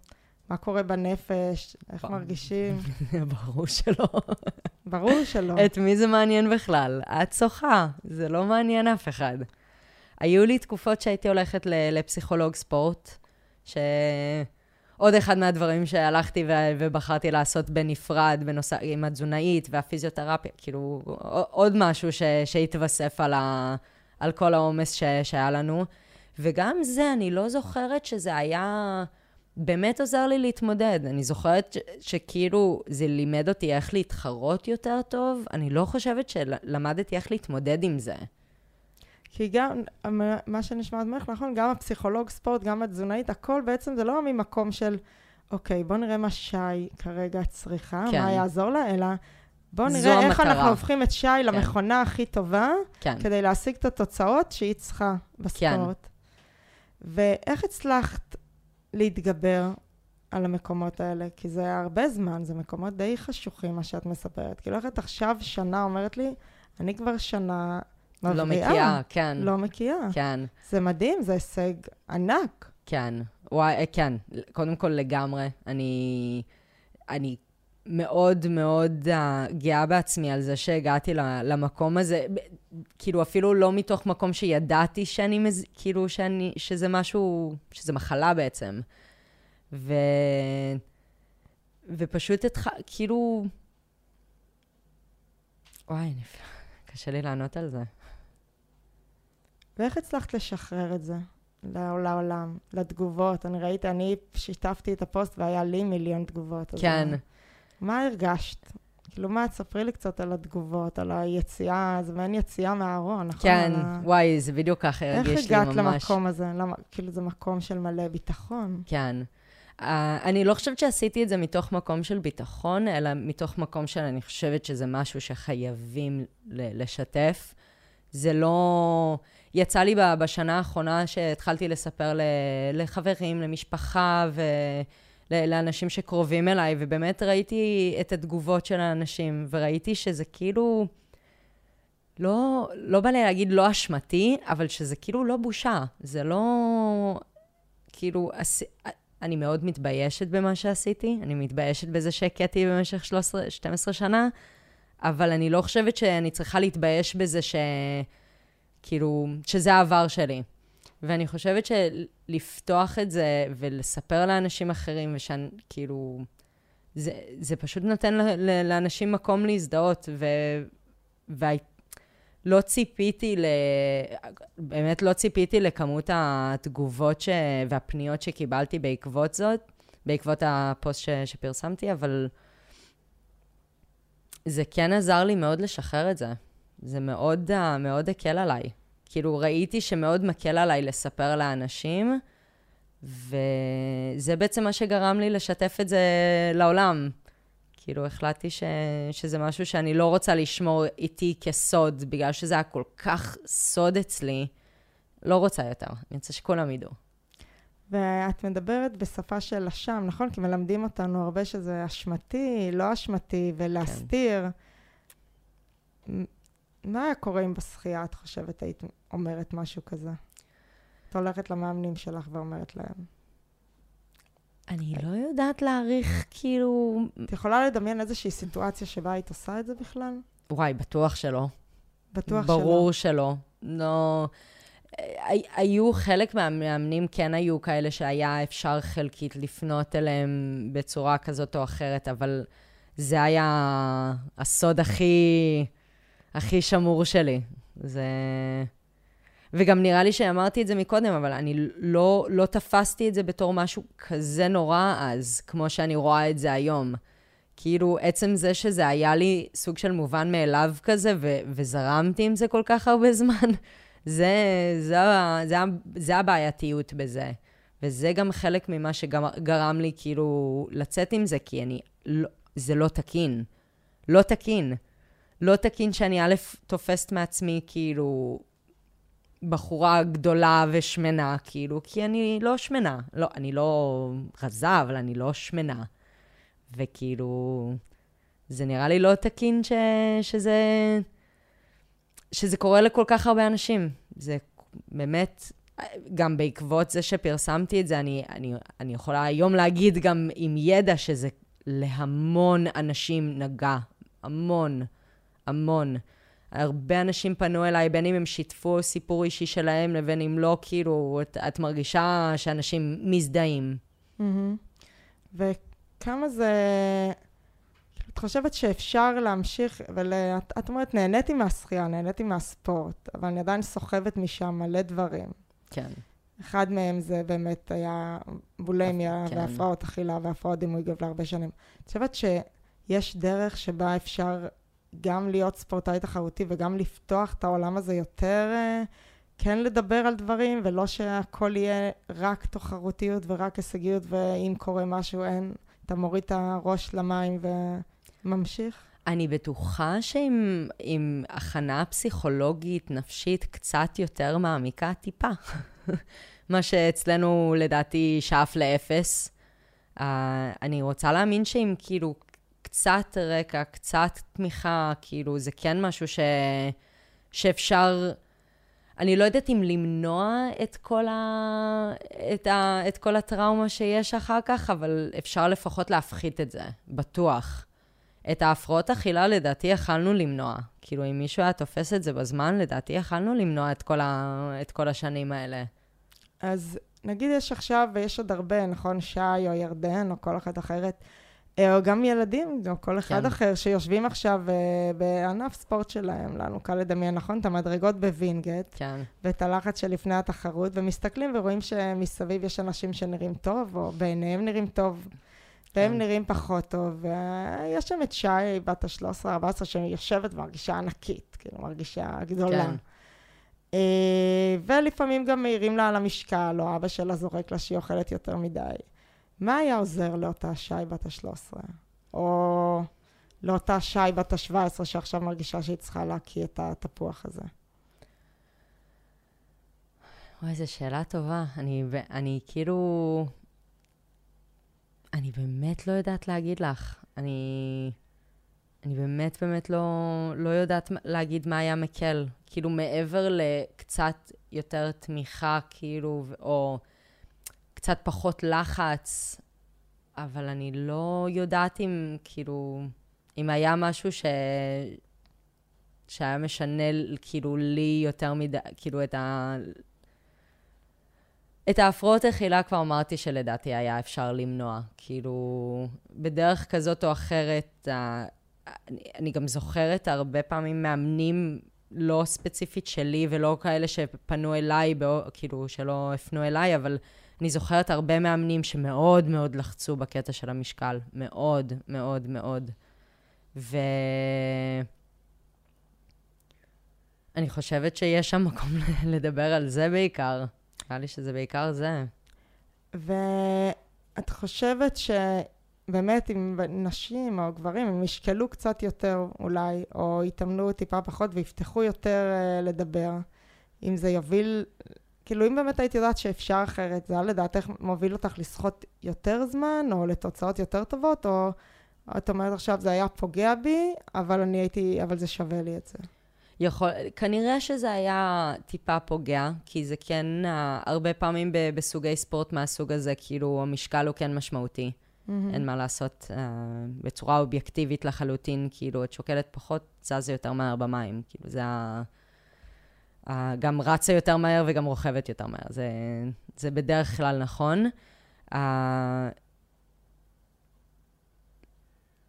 מה קורה בנפש, איך. מרגישים. (laughs) ברור שלא. ברור שלא. את מי זה מעניין בכלל? את שוחה, זה לא מעניין אף אחד. היו לי תקופות שהייתי הולכת לפסיכולוג ספורט, שעוד אחד מהדברים שהלכתי ו- ובחרתי לעשות בנפרד, בנוסף, עם התזונאית והפיזיותרפיה, כאילו, עוד משהו ש- שהתווסף על, ה- על כל העומס ש- שהיה לנו. וגם זה, אני לא זוכרת שזה היה... באמת עוזר לי להתמודד. אני זוכרת ש- שכאילו זה לימד אותי איך להתחרות יותר טוב. אני לא חושבת שלמדתי איך להתמודד עם זה. כי גם, מה שנשמע ממך, נכון, גם הפסיכולוג ספורט, גם התזונאית, הכל בעצם זה לא ממקום של, אוקיי, בוא נראה מה שי כרגע צריכה, כן. מה יעזור לה, אלא בוא נראה איך המטרה. אנחנו הופכים את שי למכונה הכי טובה, כן. כדי להשיג את התוצאות שהיא צריכה בספורט. ואיך הצלחת להתגבר על המקומות האלה? כי זה הרבה זמן, זה מקומות די חשוכים, מה שאת מספרת. כאילו, איך את עכשיו שנה אומרת לי, אני כבר שנה מבריאה. לא מקיאה, כן. לא מקיאה. כן, זה מדהים, זה הישג ענק. כן. וואי, אה, כן. קודם כל לגמרי. אני... אני מאוד מאוד uh, גאה בעצמי על זה שהגעתי למקום הזה, כאילו אפילו לא מתוך מקום שידעתי שאני, מז... כאילו שאני, שזה משהו, שזה מחלה בעצם. ו... ופשוט התח... כאילו, וואי, קשה לי לענות על זה. ואיך הצלחת לשחרר את זה לעולם, לתגובות? אני ראיתי, אני שיתפתי את הפוסט והיה לי מיליון תגובות. כן. מה, מה הרגשת? כאילו, מה, תספרי לי קצת על התגובות, על היציאה, זה מעין יציאה מהארון, נכון? כן, ה... וואי, זה בדיוק ככה הרגיש לי ממש. איך הגעת למקום הזה? למה, כאילו, זה מקום של מלא ביטחון. כן. Uh, אני לא חושבת שעשיתי את זה מתוך מקום של ביטחון, אלא מתוך מקום של אני חושבת שזה משהו שחייבים לשתף. זה לא... יצא לי בשנה האחרונה שהתחלתי לספר לחברים, למשפחה ולאנשים שקרובים אליי, ובאמת ראיתי את התגובות של האנשים, וראיתי שזה כאילו... לא, לא בא לי להגיד לא אשמתי, אבל שזה כאילו לא בושה. זה לא... כאילו, אני מאוד מתביישת במה שעשיתי, אני מתביישת בזה שהכיתי במשך 13, 12 שנה, אבל אני לא חושבת שאני צריכה להתבייש בזה ש... כאילו, שזה העבר שלי. ואני חושבת שלפתוח את זה ולספר לאנשים אחרים, ושאני, כאילו, זה, זה פשוט נותן לאנשים מקום להזדהות, ו... ולא ציפיתי ל... באמת לא ציפיתי לכמות התגובות ש... והפניות שקיבלתי בעקבות זאת, בעקבות הפוסט ש... שפרסמתי, אבל זה כן עזר לי מאוד לשחרר את זה. זה מאוד, מאוד הקל עליי. כאילו, ראיתי שמאוד מקל עליי לספר לאנשים, וזה בעצם מה שגרם לי לשתף את זה לעולם. כאילו, החלטתי ש... שזה משהו שאני לא רוצה לשמור איתי כסוד, בגלל שזה היה כל כך סוד אצלי. לא רוצה יותר, אני רוצה שכולם ידעו. ואת מדברת בשפה של אשם, נכון? כי מלמדים אותנו הרבה שזה אשמתי, לא אשמתי, ולהסתיר. כן. מה היה קורה אם בשחייה, את חושבת, היית אומרת משהו כזה? את הולכת למאמנים שלך ואומרת להם. אני לא יודעת להעריך, כאילו... את יכולה לדמיין איזושהי סיטואציה שבה היית עושה את זה בכלל? וואי, בטוח שלא. בטוח שלא. ברור שלא. לא... היו חלק מהמאמנים, כן היו כאלה שהיה אפשר חלקית לפנות אליהם בצורה כזאת או אחרת, אבל זה היה הסוד הכי... הכי שמור שלי. זה... וגם נראה לי שאמרתי את זה מקודם, אבל אני לא, לא תפסתי את זה בתור משהו כזה נורא אז, כמו שאני רואה את זה היום. כאילו, עצם זה שזה היה לי סוג של מובן מאליו כזה, ו- וזרמתי עם זה כל כך הרבה זמן, (laughs) זה, זה, זה, זה הבעייתיות בזה. וזה גם חלק ממה שגרם לי כאילו לצאת עם זה, כי אני, לא, זה לא תקין. לא תקין. לא תקין שאני א', תופסת מעצמי כאילו בחורה גדולה ושמנה, כאילו, כי אני לא שמנה. לא, אני לא רזה, אבל אני לא שמנה. וכאילו, זה נראה לי לא תקין ש, שזה, שזה קורה לכל כך הרבה אנשים. זה באמת, גם בעקבות זה שפרסמתי את זה, אני, אני, אני יכולה היום להגיד גם עם ידע שזה להמון אנשים נגע. המון. המון. הרבה אנשים פנו אליי, בין אם הם שיתפו סיפור אישי שלהם, לבין אם לא, כאילו, את, את מרגישה שאנשים מזדהים. Mm-hmm. וכמה זה... את חושבת שאפשר להמשיך, ואת את אומרת, נהניתי מהשחייה, נהניתי מהספורט, אבל אני עדיין סוחבת משם מלא דברים. כן. אחד מהם זה באמת היה בולמיה כן. והפרעות אכילה והפרעות דימוי גב להרבה שנים. את חושבת שיש דרך שבה אפשר גם להיות ספורטאי תחרותי וגם לפתוח את העולם הזה יותר, אה, כן לדבר על דברים, ולא שהכל יהיה רק תחרותיות ורק הישגיות, ואם קורה משהו אין, אתה מוריד את הראש למים וממשיך? אני בטוחה שעם הכנה פסיכולוגית, נפשית, קצת יותר מעמיקה, טיפה. (laughs) מה שאצלנו לדעתי שאף לאפס. Uh, אני רוצה להאמין שאם כאילו קצת רקע, קצת תמיכה, כאילו, זה כן משהו ש... שאפשר... אני לא יודעת אם למנוע את כל, ה... את, ה... את כל הטראומה שיש אחר כך, אבל אפשר לפחות להפחית את זה, בטוח. את ההפרעות אכילה, לדעתי, יכלנו למנוע. כאילו, אם מישהו היה תופס את זה בזמן, לדעתי יכלנו למנוע את כל, ה... את כל השנים האלה. אז נגיד יש עכשיו, ויש עוד הרבה, נכון? שי או ירדן או כל אחת אחרת, או גם ילדים, גם כל אחד כן. אחר, שיושבים עכשיו אה, בענף ספורט שלהם, לנו קל לדמיין, נכון? את המדרגות בווינגייט, כן, ואת הלחץ שלפני התחרות, ומסתכלים ורואים שמסביב יש אנשים שנראים טוב, או בעיניהם נראים טוב, והם כן. נראים פחות טוב. ויש שם את שי, בת ה-13-14, שיושבת ומרגישה ענקית, כאילו, מרגישה גדולה. כן. אה, ולפעמים גם מעירים לה על המשקל, או אבא שלה זורק לה שהיא אוכלת יותר מדי. מה היה עוזר לאותה שי בת ה-13? או לאותה שי בת ה-17 שעכשיו מרגישה שהיא צריכה להקיא את התפוח הזה? וואי, איזו שאלה טובה. אני, אני כאילו... אני באמת לא יודעת להגיד לך. אני... אני באמת באמת לא, לא יודעת להגיד מה היה מקל. כאילו, מעבר לקצת יותר תמיכה, כאילו, או קצת פחות לחץ, אבל אני לא יודעת אם, כאילו, אם היה משהו ש... שהיה משנה, כאילו, לי יותר מדי, כאילו, את ה... את ההפרעות אכילה כבר אמרתי שלדעתי היה אפשר למנוע. כאילו, בדרך כזאת או אחרת, אני, אני גם זוכרת הרבה פעמים מאמנים לא ספציפית שלי ולא כאלה שפנו אליי, בא, כאילו, שלא הפנו אליי, אבל אני זוכרת הרבה מאמנים שמאוד מאוד לחצו בקטע של המשקל. מאוד, מאוד, מאוד. ו... אני חושבת שיש שם מקום (laughs) לדבר על זה בעיקר. נראה לי שזה בעיקר זה. ואת חושבת שבאמת אם נשים או גברים, הם ישקלו קצת יותר אולי, או יתאמנו טיפה פחות ויפתחו יותר uh, לדבר, אם זה יוביל, כאילו אם באמת היית יודעת שאפשר אחרת, זה היה לדעתך מוביל אותך לסחוט יותר זמן, או לתוצאות יותר טובות, או את אומרת עכשיו זה היה פוגע בי, אבל אני הייתי, אבל זה שווה לי את זה. יכול, כנראה שזה היה טיפה פוגע, כי זה כן, uh, הרבה פעמים ב, בסוגי ספורט מהסוג הזה, כאילו, המשקל הוא כן משמעותי. Mm-hmm. אין מה לעשות, uh, בצורה אובייקטיבית לחלוטין, כאילו, את שוקלת פחות, זזה יותר מהר במים. כאילו, זה ה... Uh, גם רצה יותר מהר וגם רוכבת יותר מהר. זה, זה בדרך כלל נכון.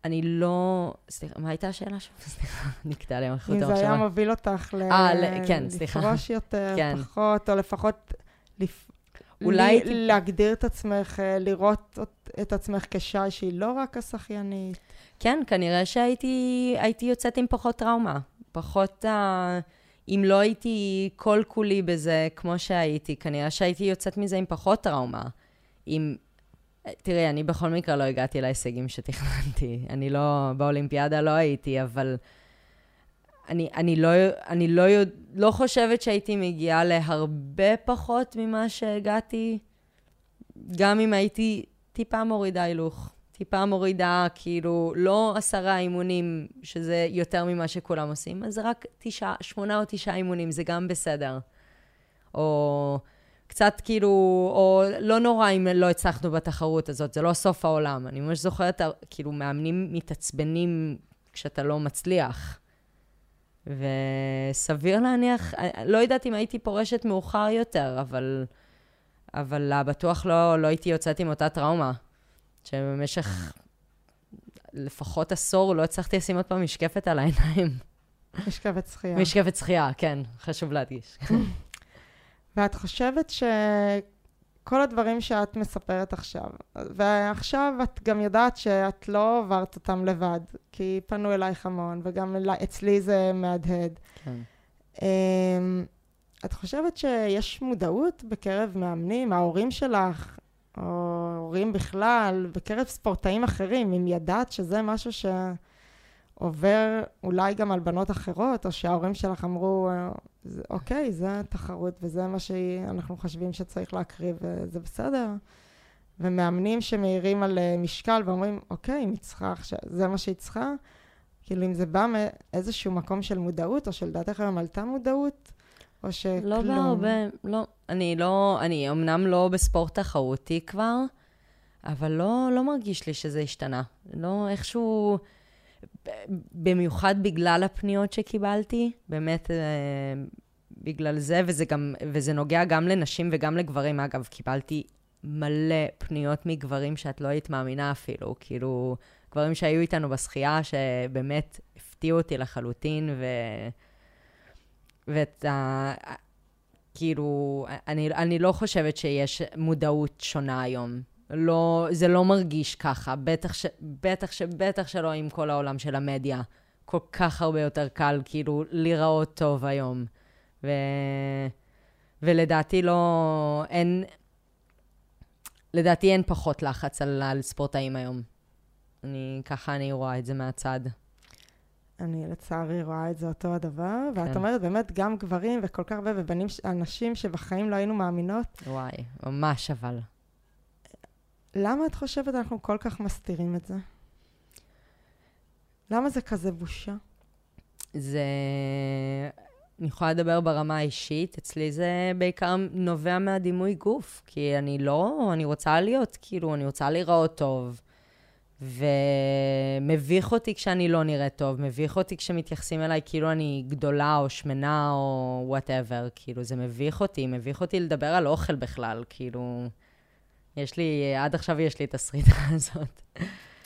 אני לא... סליחה, מה הייתה השאלה שם? (laughs) סליחה, נקטע לי המחוט אם זה היה מוביל אותך ל... אה, ל- כן, סליחה. לפרוש יותר, כן. פחות, או לפחות לפ... אולי לי- להגדיר את עצמך, אה, לראות אות- את עצמך כשי שהיא לא רק השחיינית. כן, כנראה שהייתי הייתי יוצאת עם פחות טראומה. פחות... Uh, אם לא הייתי כל כולי בזה כמו שהייתי, כנראה שהייתי יוצאת מזה עם פחות טראומה. אם... תראי, אני בכל מקרה לא הגעתי להישגים שתכננתי. אני לא... באולימפיאדה לא הייתי, אבל... אני, אני, לא, אני לא, לא חושבת שהייתי מגיעה להרבה פחות ממה שהגעתי, גם אם הייתי טיפה מורידה הילוך. טיפה מורידה, כאילו, לא עשרה אימונים, שזה יותר ממה שכולם עושים, אז רק תשעה, שמונה או תשעה אימונים, זה גם בסדר. או קצת כאילו, או לא נורא אם לא הצלחנו בתחרות הזאת, זה לא סוף העולם. אני ממש זוכרת, כאילו, מאמנים מתעצבנים כשאתה לא מצליח. וסביר להניח, לא יודעת אם הייתי פורשת מאוחר יותר, אבל, אבל בטוח לא, לא הייתי יוצאת עם אותה טראומה. שבמשך לפחות עשור לא הצלחתי לשים עוד פעם משקפת על העיניים. משכבת שחייה. משקפת שחייה, כן, חשוב להדגיש. ואת חושבת שכל הדברים שאת מספרת עכשיו, ועכשיו את גם יודעת שאת לא עברת אותם לבד, כי פנו אלייך המון, וגם אלי, אצלי זה מהדהד. כן. אמ, את חושבת שיש מודעות בקרב מאמנים, ההורים שלך, או הורים בכלל, בקרב ספורטאים אחרים, אם ידעת שזה משהו שעובר אולי גם על בנות אחרות, או שההורים שלך אמרו, "זה- אוקיי, זה תחרות וזה מה שאנחנו חושבים שצריך להקריב, וזה בסדר. ומאמנים שמעירים על אה, משקל ואומרים, אוקיי, אם היא צריכה עכשיו, זה מה שהיא צריכה, כאילו אם זה בא מאיזשהו מקום של מודעות, או שלדעתך היום עלתה מודעות, או שכלום. לא בהרבה, לא. אני לא, אני אמנם לא בספורט תחרותי כבר, אבל לא, לא מרגיש לי שזה השתנה. לא איכשהו, במיוחד בגלל הפניות שקיבלתי, באמת אה, בגלל זה, וזה, גם, וזה נוגע גם לנשים וגם לגברים. אגב, קיבלתי מלא פניות מגברים שאת לא היית מאמינה אפילו, כאילו, גברים שהיו איתנו בשחייה, שבאמת הפתיעו אותי לחלוטין, ו... ואת ה... כאילו, אני, אני לא חושבת שיש מודעות שונה היום. לא, זה לא מרגיש ככה, בטח, ש, בטח, ש, בטח שלא עם כל העולם של המדיה. כל כך הרבה יותר קל, כאילו, להיראות טוב היום. ו... ולדעתי לא... אין... לדעתי אין פחות לחץ על, על ספורטאים היום. אני, ככה אני רואה את זה מהצד. אני לצערי רואה את זה אותו הדבר, כן. ואת אומרת באמת גם גברים וכל כך הרבה, ובנים, אנשים שבחיים לא היינו מאמינות. וואי, ממש אבל. למה את חושבת אנחנו כל כך מסתירים את זה? למה זה כזה בושה? זה... אני יכולה לדבר ברמה האישית, אצלי זה בעיקר נובע מהדימוי גוף, כי אני לא, אני רוצה להיות, כאילו, אני רוצה להיראות טוב. ומביך אותי כשאני לא נראית טוב, מביך אותי כשמתייחסים אליי כאילו אני גדולה או שמנה או whatever, כאילו זה מביך אותי, מביך אותי לדבר על אוכל בכלל, כאילו, יש לי, עד עכשיו יש לי את השריטה (laughs) הזאת.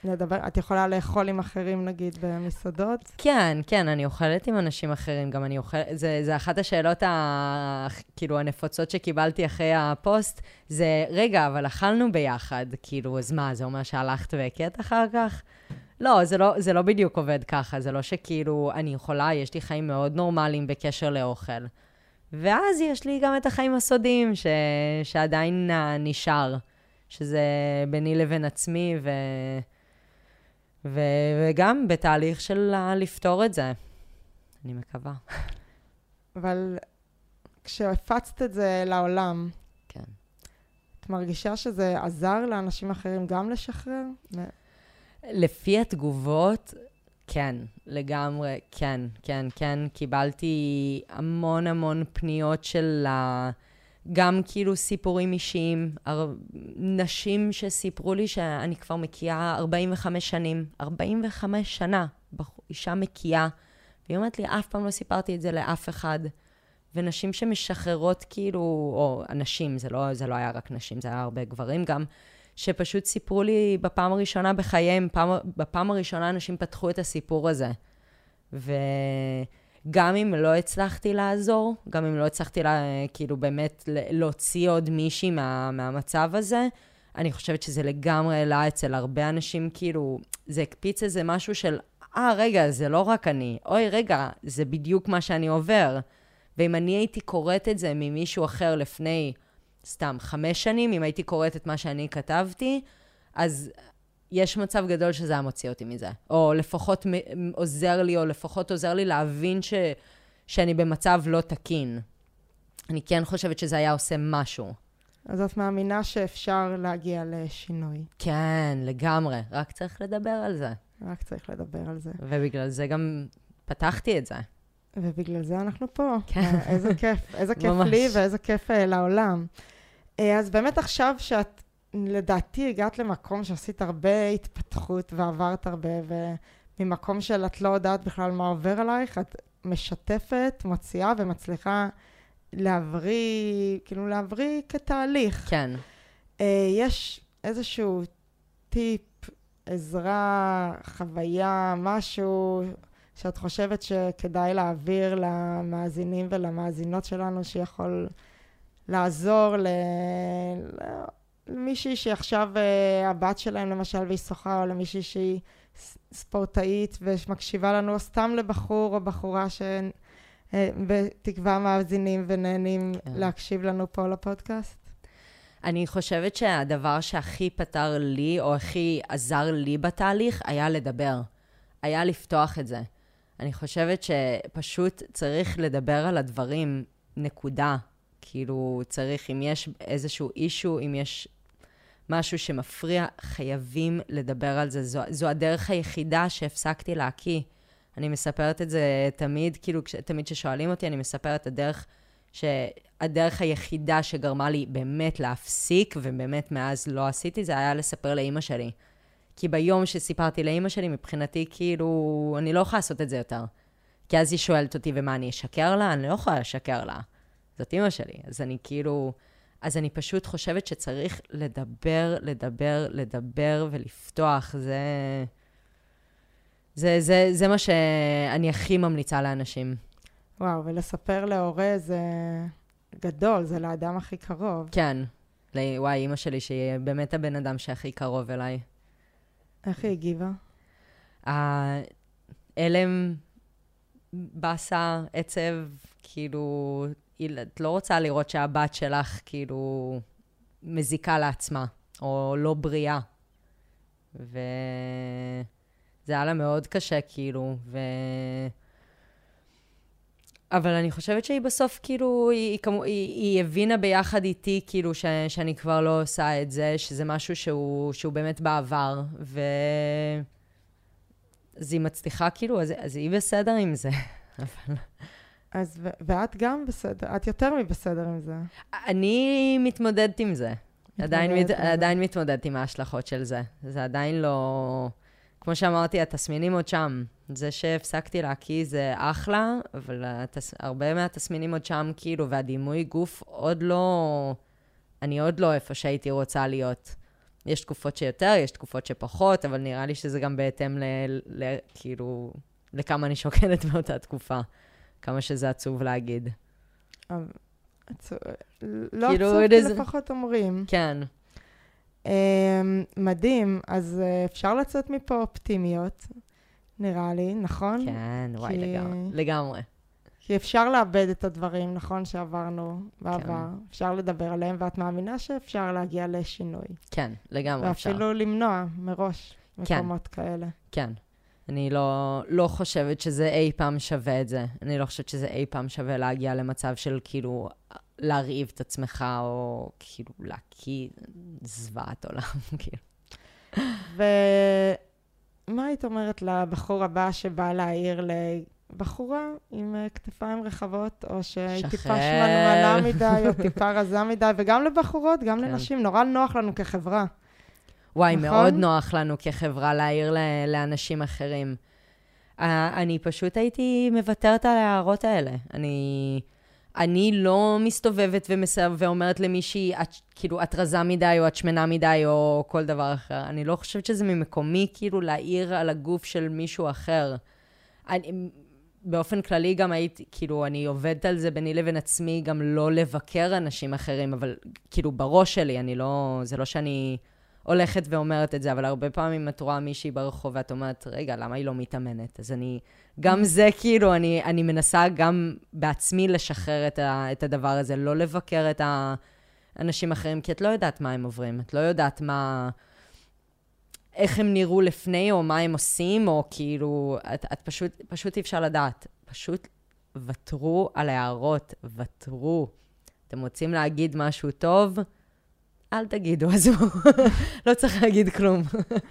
לדבר, את יכולה לאכול עם אחרים, נגיד, במסעדות? כן, כן, אני אוכלת עם אנשים אחרים, גם אני אוכלת, זה, זה אחת השאלות, ה, כאילו, הנפוצות שקיבלתי אחרי הפוסט, זה, רגע, אבל אכלנו ביחד, כאילו, אז מה, זה אומר שהלכת והכית אחר כך? לא, זה לא, זה לא בדיוק עובד ככה, זה לא שכאילו, אני יכולה, יש לי חיים מאוד נורמליים בקשר לאוכל. ואז יש לי גם את החיים הסודיים, ש, שעדיין נשאר, שזה ביני לבין עצמי, ו... ו- וגם בתהליך של לפתור את זה, אני מקווה. אבל כשהפצת את זה לעולם, כן. את מרגישה שזה עזר לאנשים אחרים גם לשחרר? לפי התגובות, כן, לגמרי, כן, כן, כן. קיבלתי המון המון פניות של... ה... גם כאילו סיפורים אישיים, הר... נשים שסיפרו לי שאני כבר מקיאה 45 שנים, 45 שנה, אישה מקיאה, והיא אומרת לי, אף פעם לא סיפרתי את זה לאף אחד. ונשים שמשחררות כאילו, או אנשים, זה לא, זה לא היה רק נשים, זה היה הרבה גברים גם, שפשוט סיפרו לי בפעם הראשונה בחייהם, פעם, בפעם הראשונה אנשים פתחו את הסיפור הזה. ו... גם אם לא הצלחתי לעזור, גם אם לא הצלחתי לה, כאילו באמת להוציא עוד מישהי מה, מהמצב הזה, אני חושבת שזה לגמרי העלה אצל הרבה אנשים, כאילו, זה הקפיץ איזה משהו של, אה, ah, רגע, זה לא רק אני, אוי, רגע, זה בדיוק מה שאני עובר. ואם אני הייתי קוראת את זה ממישהו אחר לפני, סתם, חמש שנים, אם הייתי קוראת את מה שאני כתבתי, אז יש מצב גדול שזה היה מוציא אותי מזה. או לפחות עוזר לי, או לפחות עוזר לי להבין ש, שאני במצב לא תקין. אני כן חושבת שזה היה עושה משהו. אז את מאמינה שאפשר להגיע לשינוי. כן, לגמרי. רק צריך לדבר על זה. רק צריך לדבר על זה. ובגלל זה גם פתחתי את זה. ובגלל זה אנחנו פה. כן. איזה כיף. איזה כיף לי ואיזה כיף אה, לעולם. אה, אז באמת עכשיו שאת לדעתי הגעת למקום שעשית הרבה התפתחות ועברת הרבה, וממקום של את לא יודעת בכלל מה עובר עלייך, את משתפת, מוציאה ומצליחה להבריא, כאילו להבריא כתהליך. כן. Uh, יש איזשהו טיפ, עזרה, חוויה, משהו שאת חושבת שכדאי להעביר למאזינים ולמאזינות שלנו, שיכול לעזור ל... למישהי שעכשיו uh, הבת שלהם למשל והיא שוחה, או למישהי שהיא ספורטאית ומקשיבה לנו, או סתם לבחור או בחורה שבתקווה uh, מאזינים ונהנים כן. להקשיב לנו פה לפודקאסט? אני חושבת שהדבר שהכי פתר לי, או הכי עזר לי בתהליך, היה לדבר. היה לפתוח את זה. אני חושבת שפשוט צריך לדבר על הדברים, נקודה. כאילו, צריך, אם יש איזשהו אישו, אם יש משהו שמפריע, חייבים לדבר על זה. זו, זו הדרך היחידה שהפסקתי להקיא. אני מספרת את זה תמיד, כאילו, תמיד כששואלים אותי, אני מספרת את הדרך, שהדרך היחידה שגרמה לי באמת להפסיק, ובאמת מאז לא עשיתי, זה היה לספר לאימא שלי. כי ביום שסיפרתי לאימא שלי, מבחינתי, כאילו, אני לא יכולה לעשות את זה יותר. כי אז היא שואלת אותי, ומה, אני אשקר לה? אני לא יכולה לשקר לה. זאת אימא שלי. אז אני כאילו... אז אני פשוט חושבת שצריך לדבר, לדבר, לדבר ולפתוח. זה, זה, זה, זה מה שאני הכי ממליצה לאנשים. וואו, ולספר להורה זה גדול, זה לאדם הכי קרוב. כן. וואי, אימא שלי, שהיא באמת הבן אדם שהכי קרוב אליי. איך היא הגיבה? ההלם, באסה, עצב, כאילו, את לא רוצה לראות שהבת שלך, כאילו, מזיקה לעצמה, או לא בריאה. וזה היה לה מאוד קשה, כאילו, ו... אבל אני חושבת שהיא בסוף, כאילו, היא, היא, היא, היא הבינה ביחד איתי, כאילו, ש, שאני כבר לא עושה את זה, שזה משהו שהוא, שהוא באמת בעבר, ו... אז היא מצליחה, כאילו, אז, אז היא בסדר עם זה, (laughs) אבל... אז, ו- ואת גם בסדר, את יותר מבסדר עם זה. אני מתמודדת עם זה. עדיין, מת, עדיין מתמודדת עם ההשלכות של זה. זה עדיין לא... כמו שאמרתי, התסמינים עוד שם. זה שהפסקתי להקיא זה אחלה, אבל התס... הרבה מהתסמינים עוד שם, כאילו, והדימוי גוף עוד לא... אני עוד לא איפה שהייתי רוצה להיות. יש תקופות שיותר, יש תקופות שפחות, אבל נראה לי שזה גם בהתאם ל... ל... כאילו, לכמה אני שוקלת (laughs) באותה תקופה. כמה שזה עצוב להגיד. לא כאילו, עצוב, כי לפחות אומרים. כן. Um, מדהים, אז uh, אפשר לצאת מפה אופטימיות, נראה לי, נכון? כן, וואי, כי... לגמרי. לגמרי. כי אפשר לאבד את הדברים, נכון, שעברנו בעבר. כן. אפשר לדבר עליהם, ואת מאמינה שאפשר להגיע לשינוי. כן, לגמרי ואפילו אפשר. ואפילו למנוע מראש כן. מקומות כן. כאלה. כן. אני לא, לא חושבת שזה אי פעם שווה את זה. אני לא חושבת שזה אי פעם שווה להגיע למצב של כאילו להרעיב את עצמך, או כאילו להקיא זוועת עולם, (laughs) כאילו. ומה היית אומרת לבחור הבא שבא להעיר לבחורה עם אה, כתפיים רחבות, או שהיא טיפה שמנמנה מדי, או טיפה רזה מדי, וגם לבחורות, גם כן. לנשים, נורא נוח לנו כחברה. וואי, נכון? מאוד נוח לנו כחברה להעיר לאנשים אחרים. אני פשוט הייתי מוותרת על ההערות האלה. אני, אני לא מסתובבת ומסב, ואומרת למישהי, את, כאילו, את רזה מדי, או את שמנה מדי, או כל דבר אחר. אני לא חושבת שזה ממקומי, כאילו, להעיר על הגוף של מישהו אחר. אני, באופן כללי גם הייתי, כאילו, אני עובדת על זה ביני לבין עצמי, גם לא לבקר אנשים אחרים, אבל כאילו, בראש שלי, אני לא, זה לא שאני... הולכת ואומרת את זה, אבל הרבה פעמים את רואה מישהי ברחוב ואת אומרת, רגע, למה היא לא מתאמנת? אז אני, גם זה כאילו, אני, אני מנסה גם בעצמי לשחרר את, ה, את הדבר הזה, לא לבקר את האנשים אחרים, כי את לא יודעת מה הם עוברים, את לא יודעת מה... איך הם נראו לפני, או מה הם עושים, או כאילו, את, את פשוט, פשוט אי אפשר לדעת. פשוט ותרו על ההערות, ותרו. אתם רוצים להגיד משהו טוב? אל תגידו, עזבו, (laughs) לא צריך להגיד כלום.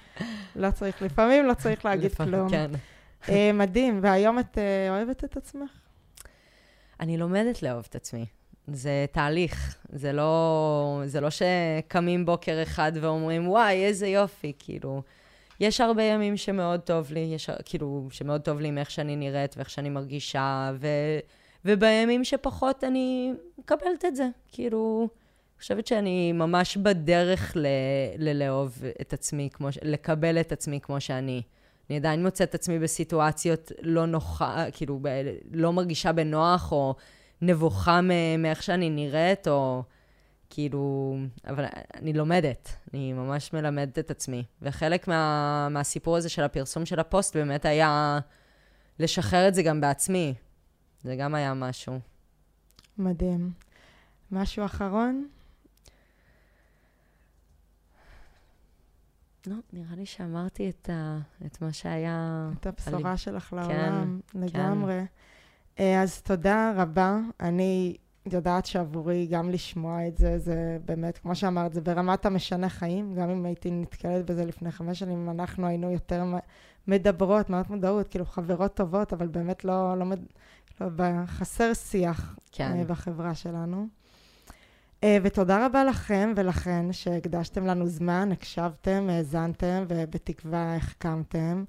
(laughs) לא צריך, לפעמים לא צריך להגיד כלום. כן. uh, מדהים, והיום את uh, אוהבת את עצמך? אני לומדת לאהוב את עצמי. זה תהליך, זה לא, זה לא שקמים בוקר אחד ואומרים, וואי, איזה יופי, כאילו. יש הרבה ימים שמאוד טוב לי, יש, כאילו, שמאוד טוב לי עם איך שאני נראית ואיך שאני מרגישה, ו, ובימים שפחות אני מקבלת את זה, כאילו... חושבת שאני ממש בדרך ל- ללאהוב את עצמי, כמו, לקבל את עצמי כמו שאני. אני עדיין מוצאת את עצמי בסיטואציות לא נוחה, כאילו, ב- לא מרגישה בנוח, או נבוכה מאיך שאני נראית, או כאילו, אבל אני לומדת, אני ממש מלמדת את עצמי. וחלק מה, מהסיפור הזה של הפרסום של הפוסט באמת היה לשחרר את זה גם בעצמי. זה גם היה משהו. מדהים. משהו אחרון? לא, נראה לי שאמרתי את, ה, את מה שהיה... את הבשורה על... שלך לעולם, כן, לגמרי. כן. אז תודה רבה. אני יודעת שעבורי גם לשמוע את זה, זה באמת, כמו שאמרת, זה ברמת המשנה חיים. גם אם הייתי נתקלת בזה לפני חמש שנים, אנחנו היינו יותר מדברות, מאוד מודעות, כאילו חברות טובות, אבל באמת לא, לא, לא חסר שיח כן. אה, בחברה שלנו. Uh, ותודה רבה לכם ולכן שהקדשתם לנו זמן, הקשבתם, האזנתם ובתקווה החכמתם.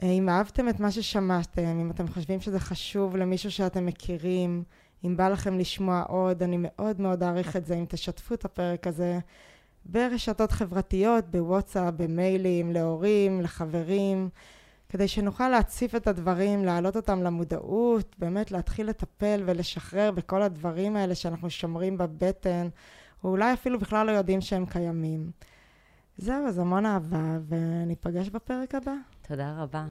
Uh, אם אהבתם את מה ששמעתם, אם אתם חושבים שזה חשוב למישהו שאתם מכירים, אם בא לכם לשמוע עוד, אני מאוד מאוד אעריך את זה אם תשתפו את הפרק הזה ברשתות חברתיות, בוואטסאפ, במיילים, להורים, לחברים, כדי שנוכל להציף את הדברים, להעלות אותם למודעות, באמת להתחיל לטפל ולשחרר בכל הדברים האלה שאנחנו שומרים בבטן, או אולי אפילו בכלל לא יודעים שהם קיימים. זהו, אז המון אהבה, וניפגש בפרק הבא. תודה רבה.